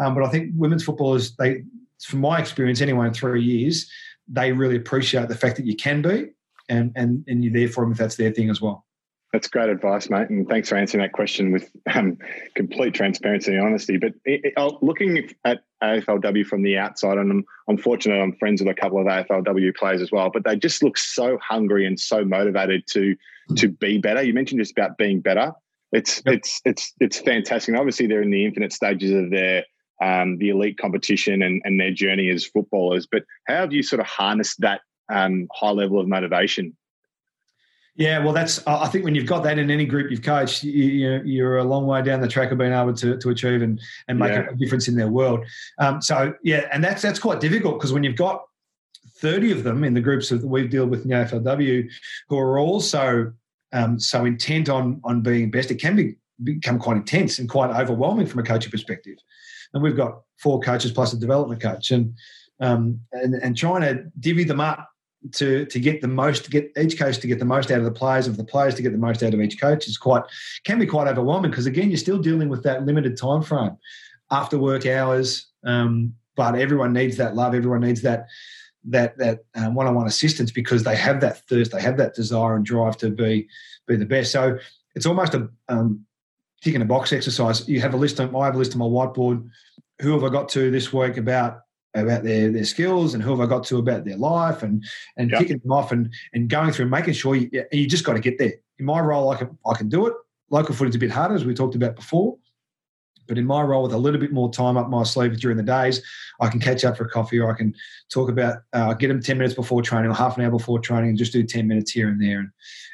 Um, but I think women's footballers, they, from my experience anyway, in three years, they really appreciate the fact that you can be, and and and you're there for them if that's their thing as well. That's great advice, mate, and thanks for answering that question with um, complete transparency and honesty. But it, it, oh, looking at AFLW from the outside, and I'm, I'm fortunate I'm friends with a couple of AFLW players as well, but they just look so hungry and so motivated to to be better. You mentioned just about being better. It's yep. it's it's it's fantastic. And obviously, they're in the infinite stages of their um, the elite competition and, and their journey as footballers. But how have you sort of harnessed that um, high level of motivation yeah, well, that's. I think when you've got that in any group you've coached, you, you're a long way down the track of being able to, to achieve and, and make yeah. a difference in their world. Um, so yeah, and that's that's quite difficult because when you've got 30 of them in the groups that we deal with in the AFLW who are also um, so intent on on being best, it can be become quite intense and quite overwhelming from a coaching perspective. And we've got four coaches plus a development coach, and um, and, and trying to divvy them up to to get the most, to get each coach to get the most out of the players, of the players to get the most out of each coach is quite can be quite overwhelming because again you're still dealing with that limited time frame, after work hours. Um, but everyone needs that love. Everyone needs that that that um, one-on-one assistance because they have that thirst, they have that desire and drive to be be the best. So it's almost a um, ticking a box exercise. You have a list. I have a list on my whiteboard. Who have I got to this week about about their their skills and who have I got to about their life and and yep. kicking them off and and going through and making sure you you just got to get there. In my role, I can I can do it. Local footy's a bit harder, as we talked about before. But in my role, with a little bit more time up my sleeve during the days, I can catch up for a coffee, or I can talk about uh, get them ten minutes before training, or half an hour before training, and just do ten minutes here and there. And,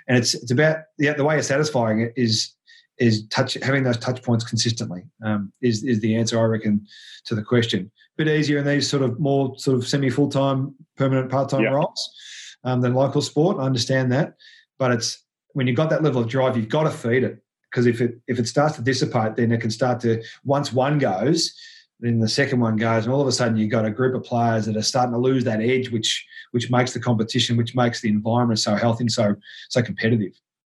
and it's it's about the the way of satisfying it is is touch having those touch points consistently um, is is the answer I reckon to the question bit easier in these sort of more sort of semi full time, permanent part time roles um, than local sport. I understand that, but it's when you've got that level of drive, you've got to feed it because if it if it starts to dissipate, then it can start to once one goes, then the second one goes, and all of a sudden you've got a group of players that are starting to lose that edge, which which makes the competition, which makes the environment so healthy and so so competitive.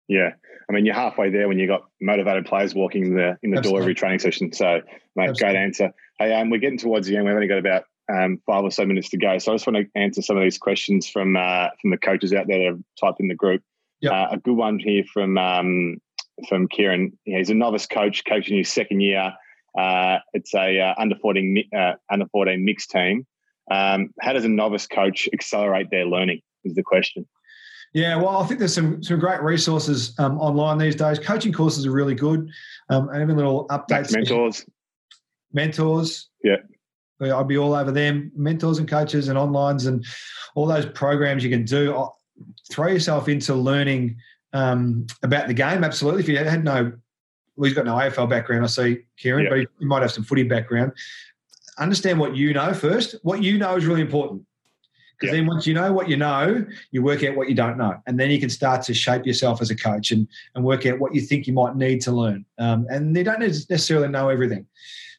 Yeah. I mean, you're halfway there when you've got motivated players walking in the in the Absolutely. door every training session. So, mate, Absolutely. great answer. Hey, um, we're getting towards the end. We've only got about um, five or so minutes to go. So I just want to answer some of these questions from uh, from the coaches out there that have typed in the group. Yep. Uh, a good one here from um, from Kieran. He's a novice coach, coaching his second year. Uh, it's a uh, under fourteen uh, under fourteen mixed team. Um, how does a novice coach accelerate their learning? Is the question. Yeah, well, I think there's some some great resources um, online these days. Coaching courses are really good. Um, and even little updates. mentors mentors. Yeah. I'd be all over them, mentors and coaches and onlines and all those programs you can do. Throw yourself into learning um, about the game. Absolutely. If you had no, well, he's got no AFL background, I see, Kieran, yeah. but he might have some footy background. Understand what you know first. What you know is really important. Because yeah. then once you know what you know, you work out what you don't know. And then you can start to shape yourself as a coach and, and work out what you think you might need to learn. Um, and they don't necessarily know everything.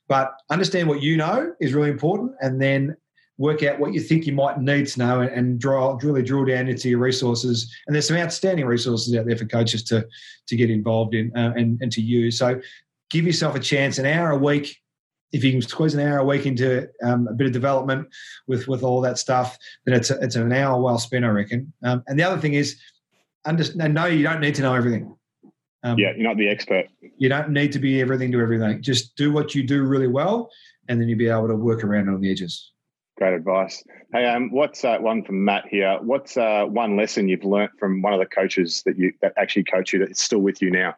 But understand what you know is really important, and then work out what you think you might need to know and, and draw really drill down into your resources. And there's some outstanding resources out there for coaches to to get involved in uh, and, and to use. So give yourself a chance, an hour a week. If you can squeeze an hour a week into um, a bit of development with with all that stuff, then it's a, it's an hour well spent, I reckon. Um, and the other thing is, understand, know you don't need to know everything. Um, yeah, you're not the expert. You don't need to be everything to everything. Just do what you do really well, and then you'll be able to work around on the edges. Great advice. Hey, um, what's uh, one from Matt here? What's uh, one lesson you've learnt from one of the coaches that you that actually coach you that's still with you now?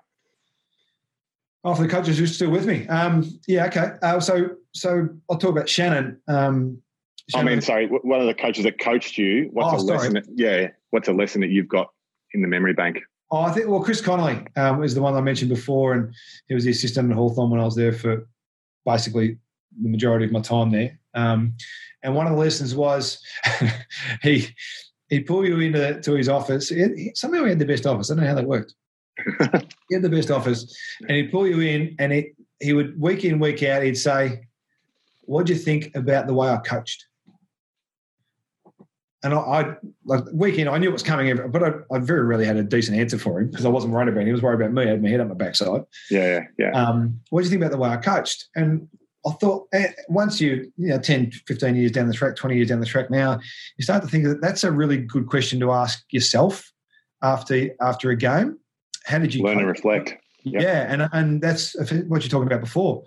Oh, for the coaches who's still with me. Um, yeah, okay. Uh, so, so I'll talk about Shannon. Um, Shannon. I mean, sorry, one of the coaches that coached you. What's oh, a sorry. lesson? That, yeah, what's a lesson that you've got in the memory bank? Oh, I think well, Chris Connolly um, is the one I mentioned before, and he was the assistant at Hawthorn when I was there for basically the majority of my time there. Um, and one of the lessons was he he'd pull you into to his office. He, somehow he had the best office. I don't know how that worked. he had the best office, and he'd pull you in, and he he would week in week out. He'd say, "What do you think about the way I coached?" And I, I like weekend, I knew it was coming, but I, I, very rarely had a decent answer for him because I wasn't worried about him. He was worried about me. I had my head up my backside. Yeah, yeah, yeah. Um, what do you think about the way I coached? And I thought eh, once you, you know, 10, 15 years down the track, 20 years down the track now, you start to think that that's a really good question to ask yourself after after a game. How did you learn and reflect? Yep. Yeah, and and that's what you're talking about before.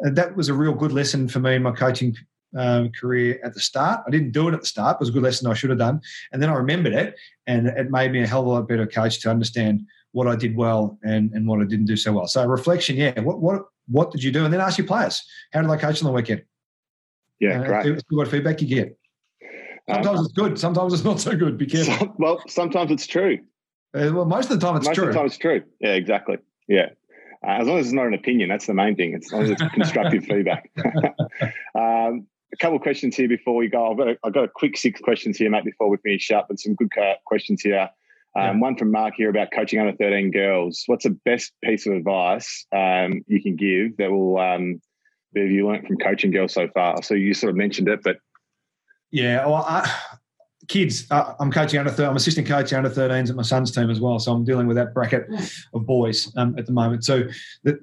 That was a real good lesson for me in my coaching um, career at the start. I didn't do it at the start. It was a good lesson I should have done. And then I remembered it, and it made me a hell of a lot better coach to understand what I did well and, and what I didn't do so well. So reflection, yeah. What what what did you do? And then ask your players, how did they coach on the weekend? Yeah, uh, great. What feedback you get? Sometimes um, it's good. Sometimes it's not so good. Be careful. Some, well, sometimes it's true. Uh, well, most of the time it's most true. Most of the time it's true. Yeah, exactly. Yeah. Uh, as long as it's not an opinion, that's the main thing. As long as it's constructive feedback. um, a couple of questions here before we go. I've got a, I've got a quick six questions here, mate, before we finish up, and some good questions here. Um, yeah. One from Mark here about coaching under 13 girls. What's the best piece of advice um, you can give that will um, that you learned from coaching girls so far? So you sort of mentioned it, but yeah, well, I, kids. Uh, I'm coaching under. 13. I'm assistant coach under 13s at my son's team as well. So I'm dealing with that bracket of boys um, at the moment. So that,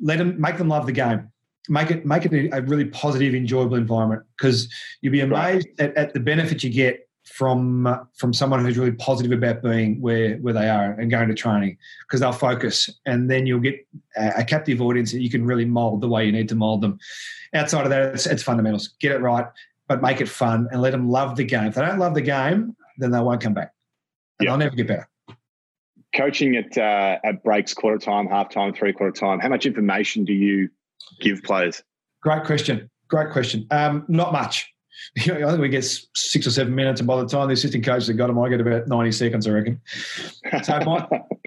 let them make them love the game make it make it a, really positive, enjoyable environment because you'll be amazed right. at, at, the benefit you get from uh, from someone who's really positive about being where where they are and going to training because they'll focus and then you'll get a, a, captive audience that you can really mold the way you need to mold them. Outside of that, it's, it's fundamentals. Get it right, but make it fun and let them love the game. If they don't love the game, then they won't come back, and yep. they'll never get better. Coaching at uh, at breaks, quarter time, half time, three quarter time. How much information do you give players? Great question. Great question. Um, not much. I think we get six or seven minutes, and by the time the assistant coaches have got them, I get about ninety seconds, I reckon. So, my,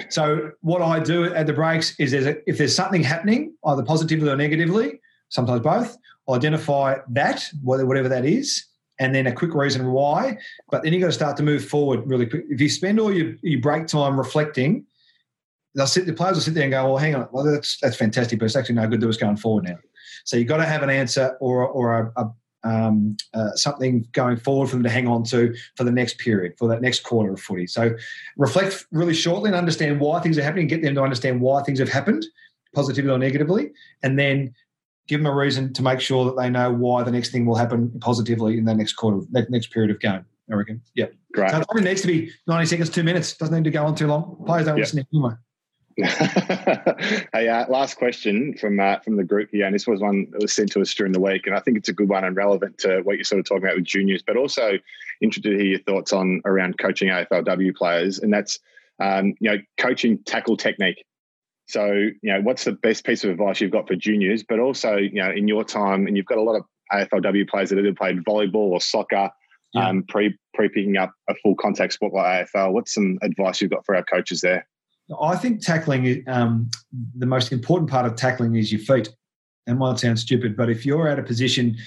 so what I do at the breaks is there's a, if there's something happening, either positively or negatively, sometimes both, I'll identify that, whatever that is, and then a quick reason why. But then you've got to start to move forward really quick. If you spend all your, your break time reflecting, they'll sit, the players will sit there and go, well, hang on, well, that's, that's fantastic, but it's actually no good to us going forward now. So you've got to have an answer or, or a, a um, uh, something going forward for them to hang on to for the next period, for that next quarter of footy. So reflect really shortly and understand why things are happening, get them to understand why things have happened, positively or negatively, and then give them a reason to make sure that they know why the next thing will happen positively in the next quarter, next period of game. I reckon. Yeah. Great. So it only needs to be 90 seconds, two minutes. Doesn't need to go on too long. Players don't yep. listen anyway. hey, uh, last question from uh, from the group here, and this was one that was sent to us during the week, and I think it's a good one and relevant to what you're sort of talking about with juniors, but also interested to hear your thoughts on around coaching AFLW players, and that's um, you know coaching tackle technique. So you know, what's the best piece of advice you've got for juniors, but also you know in your time, and you've got a lot of AFLW players that either played volleyball or soccer. Yeah. Um, pre pre picking up a full contact sport like AFL. What's some advice you've got for our coaches there? I think tackling, um, the most important part of tackling is your feet. That might sound stupid, but if you're at a position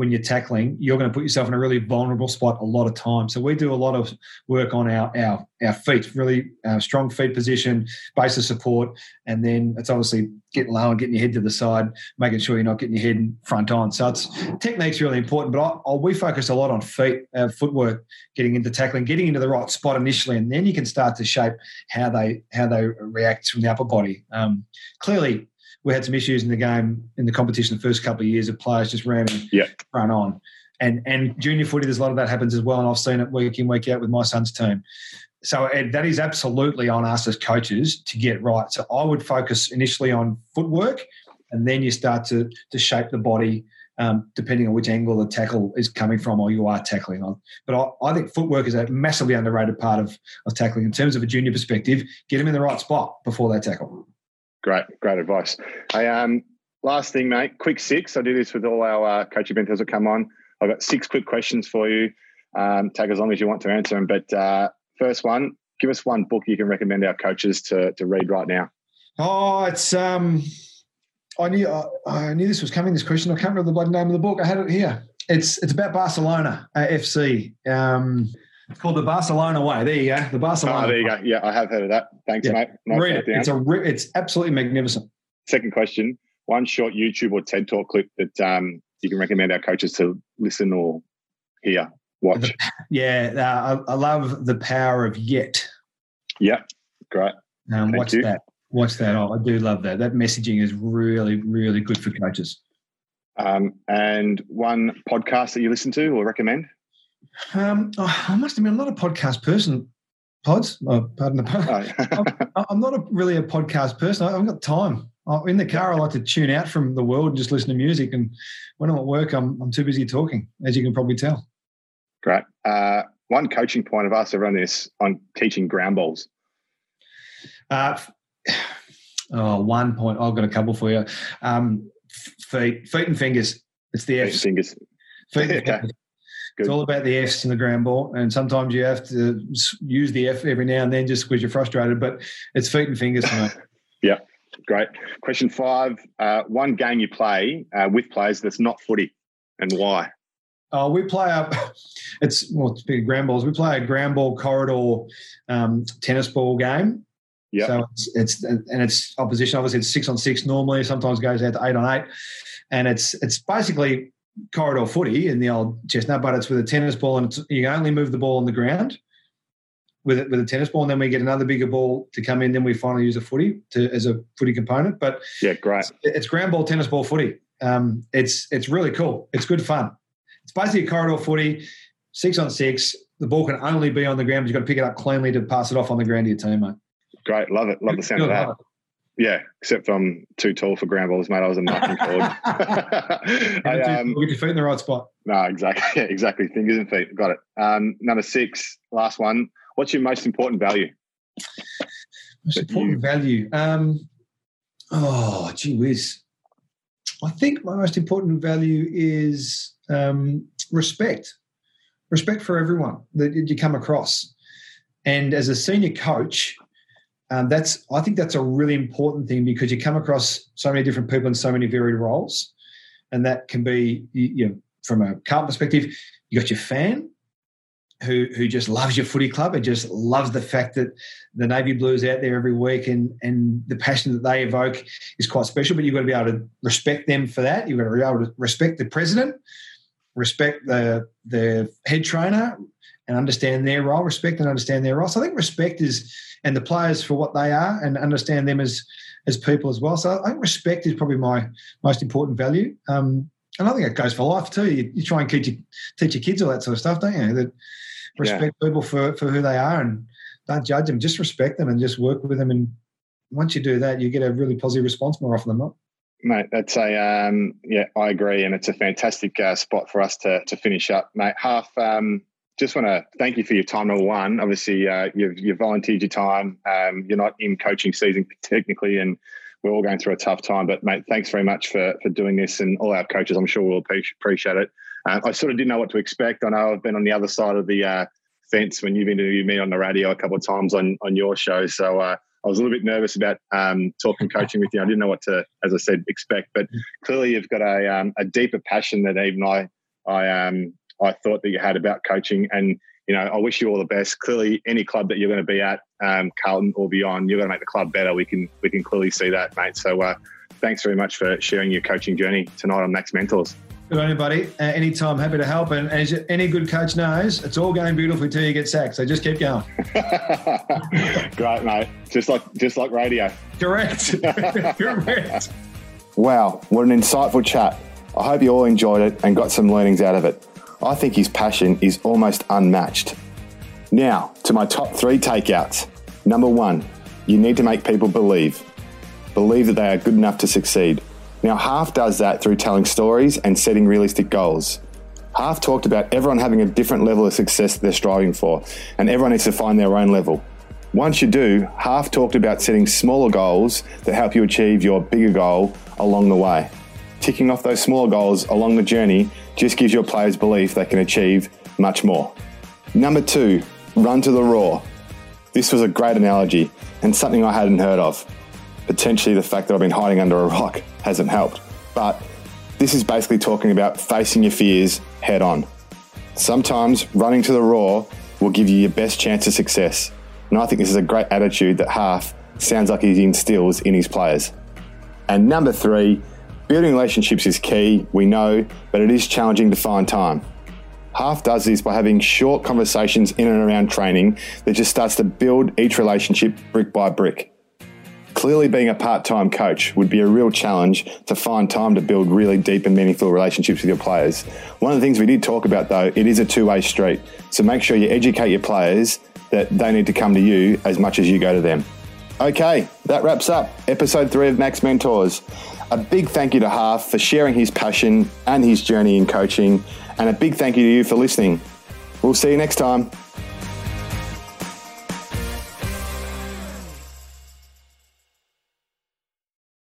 when you're tackling, you're going to put yourself in a really vulnerable spot a lot of times. So we do a lot of work on our our, our feet, really uh, strong feet position, base of support, and then it's obviously getting low and getting your head to the side, making sure you're not getting your head front on. So it's technique's really important, but I, I, we focus a lot on feet, uh, footwork, getting into tackling, getting into the right spot initially, and then you can start to shape how they how they react from the upper body. Um, clearly, we had some issues in the game in the competition the first couple of years of players just ramming yeah. run on. And and junior footy, there's a lot of that happens as well, and I've seen it week in week out with my son's team. So Ed, that is absolutely on us as coaches to get right. So I would focus initially on footwork, and then you start to to shape the body um, depending on which angle the tackle is coming from or you are tackling on. But I, I, think footwork is a massively underrated part of, of tackling in terms of a junior perspective. Get them in the right spot before they tackle. Great, great advice. Hey, um, last thing, mate. Quick six. I do this with all our uh, coaching mentors that come on. I've got six quick questions for you. Um, take as long as you want to answer them. But uh, first one, give us one book you can recommend our coaches to to read right now. Oh, it's um, I knew uh, I knew this was coming. This question. I can't remember the bloody name of the book. I had it here. it's it's about Barcelona FC. Um, it's called the Barcelona Way. There you go. The Barcelona. Oh, there you go. Yeah, I have heard of that. Thanks, Yeah. mate. Nice Read it. have It's a re- it's absolutely magnificent. Second question: One short YouTube or TED Talk clip that um, you can recommend our coaches to listen or hear, watch. Yeah, uh, I, I love the power of yet. yeah, great. Um, Thank watch you. that. Watch that. Oh, I do love that. That messaging is really, really good for coaches. Um, and one podcast that you listen to or recommend? Um, oh, I must admit, I'm not a podcast person. Pods, oh, pardon the pun. Oh. I- I'm not a, really a podcast person. I haven't got time. I- In the car, I like to tune out from the world and just listen to music. And when I'm at work, I'm, I'm too busy talking, as you can probably tell. great. Uh, one coaching point of us everyone this on teaching ground balls. Uh, oh, one point. I've got a couple for you. Um, feet, feet and fingers. It's the F's. Fingers. Feet and fingers. Good. It's all about the F's in the ground ball, and sometimes you have to use the F every now and then just because you're frustrated. But it's feet and fingers. Me. Great. Question five: uh, One game you play uh, with players that's not footy, and why? Oh, we play up. It's well, it's big ground balls. We play a ground ball corridor um, tennis ball game. Yeah. So it's, it's and it's opposition. Obviously, it's six on six normally. Sometimes goes out to eight on eight, and it's it's basically corridor footy in the old chestnut, but it's with a tennis ball, and it's, you only move the ball on the ground with it with a tennis ball, and then we get another bigger ball to come in. Then we finally use a footy to as a footy component, but Yeah, great. it's, it's ground ball, tennis ball, footy. Um, it's it's really cool. It's good fun. It's basically a corridor footy, six on six. The ball can only be on the ground, but you've got to pick it up cleanly to pass it off on the ground to your teammate. Great. Love it. Love the sound of that. Yeah, except I'm too tall for ground balls, mate. I was a marking forward. I, Get um, your feet in the right spot. no, exactly. Yeah, exactly. Fingers and feet. Got it. Um, number six, last one. What's your most important value? Most important you- value. Um, oh, gee whiz. I think my most important value is um, respect. Respect for everyone that you come across. And as a senior coach, um, that's I think that's a really important thing because you come across so many different people in so many varied roles, and that can be you know from a club perspective, you got your fan who who just loves your footy club and just loves the fact that the navy blues out there every week and and the passion that they evoke is quite special. But you've got to be able to respect them for that. You've got to be able to respect the president, respect the the head trainer, and understand their role. Respect and understand their role. So I think respect is and the players for what they are and understand them as as people as well. So I think respect is probably my most important value. Um, and I think it goes for life too. You, you try and teach your, teach your kids all that sort of stuff, don't you? That respect people for, for who they are and don't judge them. Just respect them and just work with them. And once you do that, you get a really positive response more often than not. Mate, that's a um, yeah, I agree, and it's a fantastic uh, spot for us to to finish up, mate. Harf, um, just want to thank you for your time. Number one, obviously, uh, you've you've volunteered your time. Um, you're not in coaching season technically, and we're all going through a tough time. But mate, thanks very much for for doing this, and all our coaches, I'm sure will appreciate it. Uh, I sort of didn't know what to expect. I know I've been on the other side of the uh, fence when you've interviewed me on the radio a couple of times on on your show, so. I was a little bit nervous about um, talking coaching with you. I didn't know what to, as I said, expect. But clearly, you've got a um, a deeper passion than even I I um I thought that you had about coaching. And you know, I wish you all the best. Clearly, any club that you're going to be at, um, Carlton or beyond, you're going to make the club better. We can we can clearly see that, mate. So uh, thanks very much for sharing your coaching journey tonight on Max Mentors. Good on you, buddy. Uh, anytime, happy to help. And as any good coach knows, it's all going beautifully until you get sacked. So just keep going. Great, mate. Just like just like radio. Correct. Correct. Wow, what an insightful chat. I hope you all enjoyed it and got some learnings out of it. I think his passion is almost unmatched. Now, to my top three takeouts. Number one, you need to make people believe. Believe that they are good enough to succeed. Now, Harf does that through telling stories and setting realistic goals. Harf talked about everyone having a different level of success they're striving for, and everyone needs to find their own level. Once you do, Harf talked about setting smaller goals that help you achieve your bigger goal along the way. Ticking off those smaller goals along the journey just gives your players belief they can achieve much more. Number two, run to the roar. This was a great analogy and something I hadn't heard of. Potentially, the fact that I've been hiding under a rock hasn't helped. But This is basically talking about facing your fears head on. Sometimes running to the roar will give you your best chance of success. And I think this is a great attitude that Harf sounds like he instills in his players. And number three, building relationships is key, we know, but it is challenging to find time. Harf does this by having short conversations in and around training that just starts to build each relationship brick by brick. Clearly, being a part time coach would be a real challenge to find time to build really deep and meaningful relationships with your players. One of the things we did talk about, though, it is a two way street. So make sure you educate your players that they need to come to you as much as you go to them. Okay, that wraps up episode three of Max Mentors. A big thank you to Harf for sharing his passion and his journey in coaching, and a big thank you to you for listening. We'll see you next time.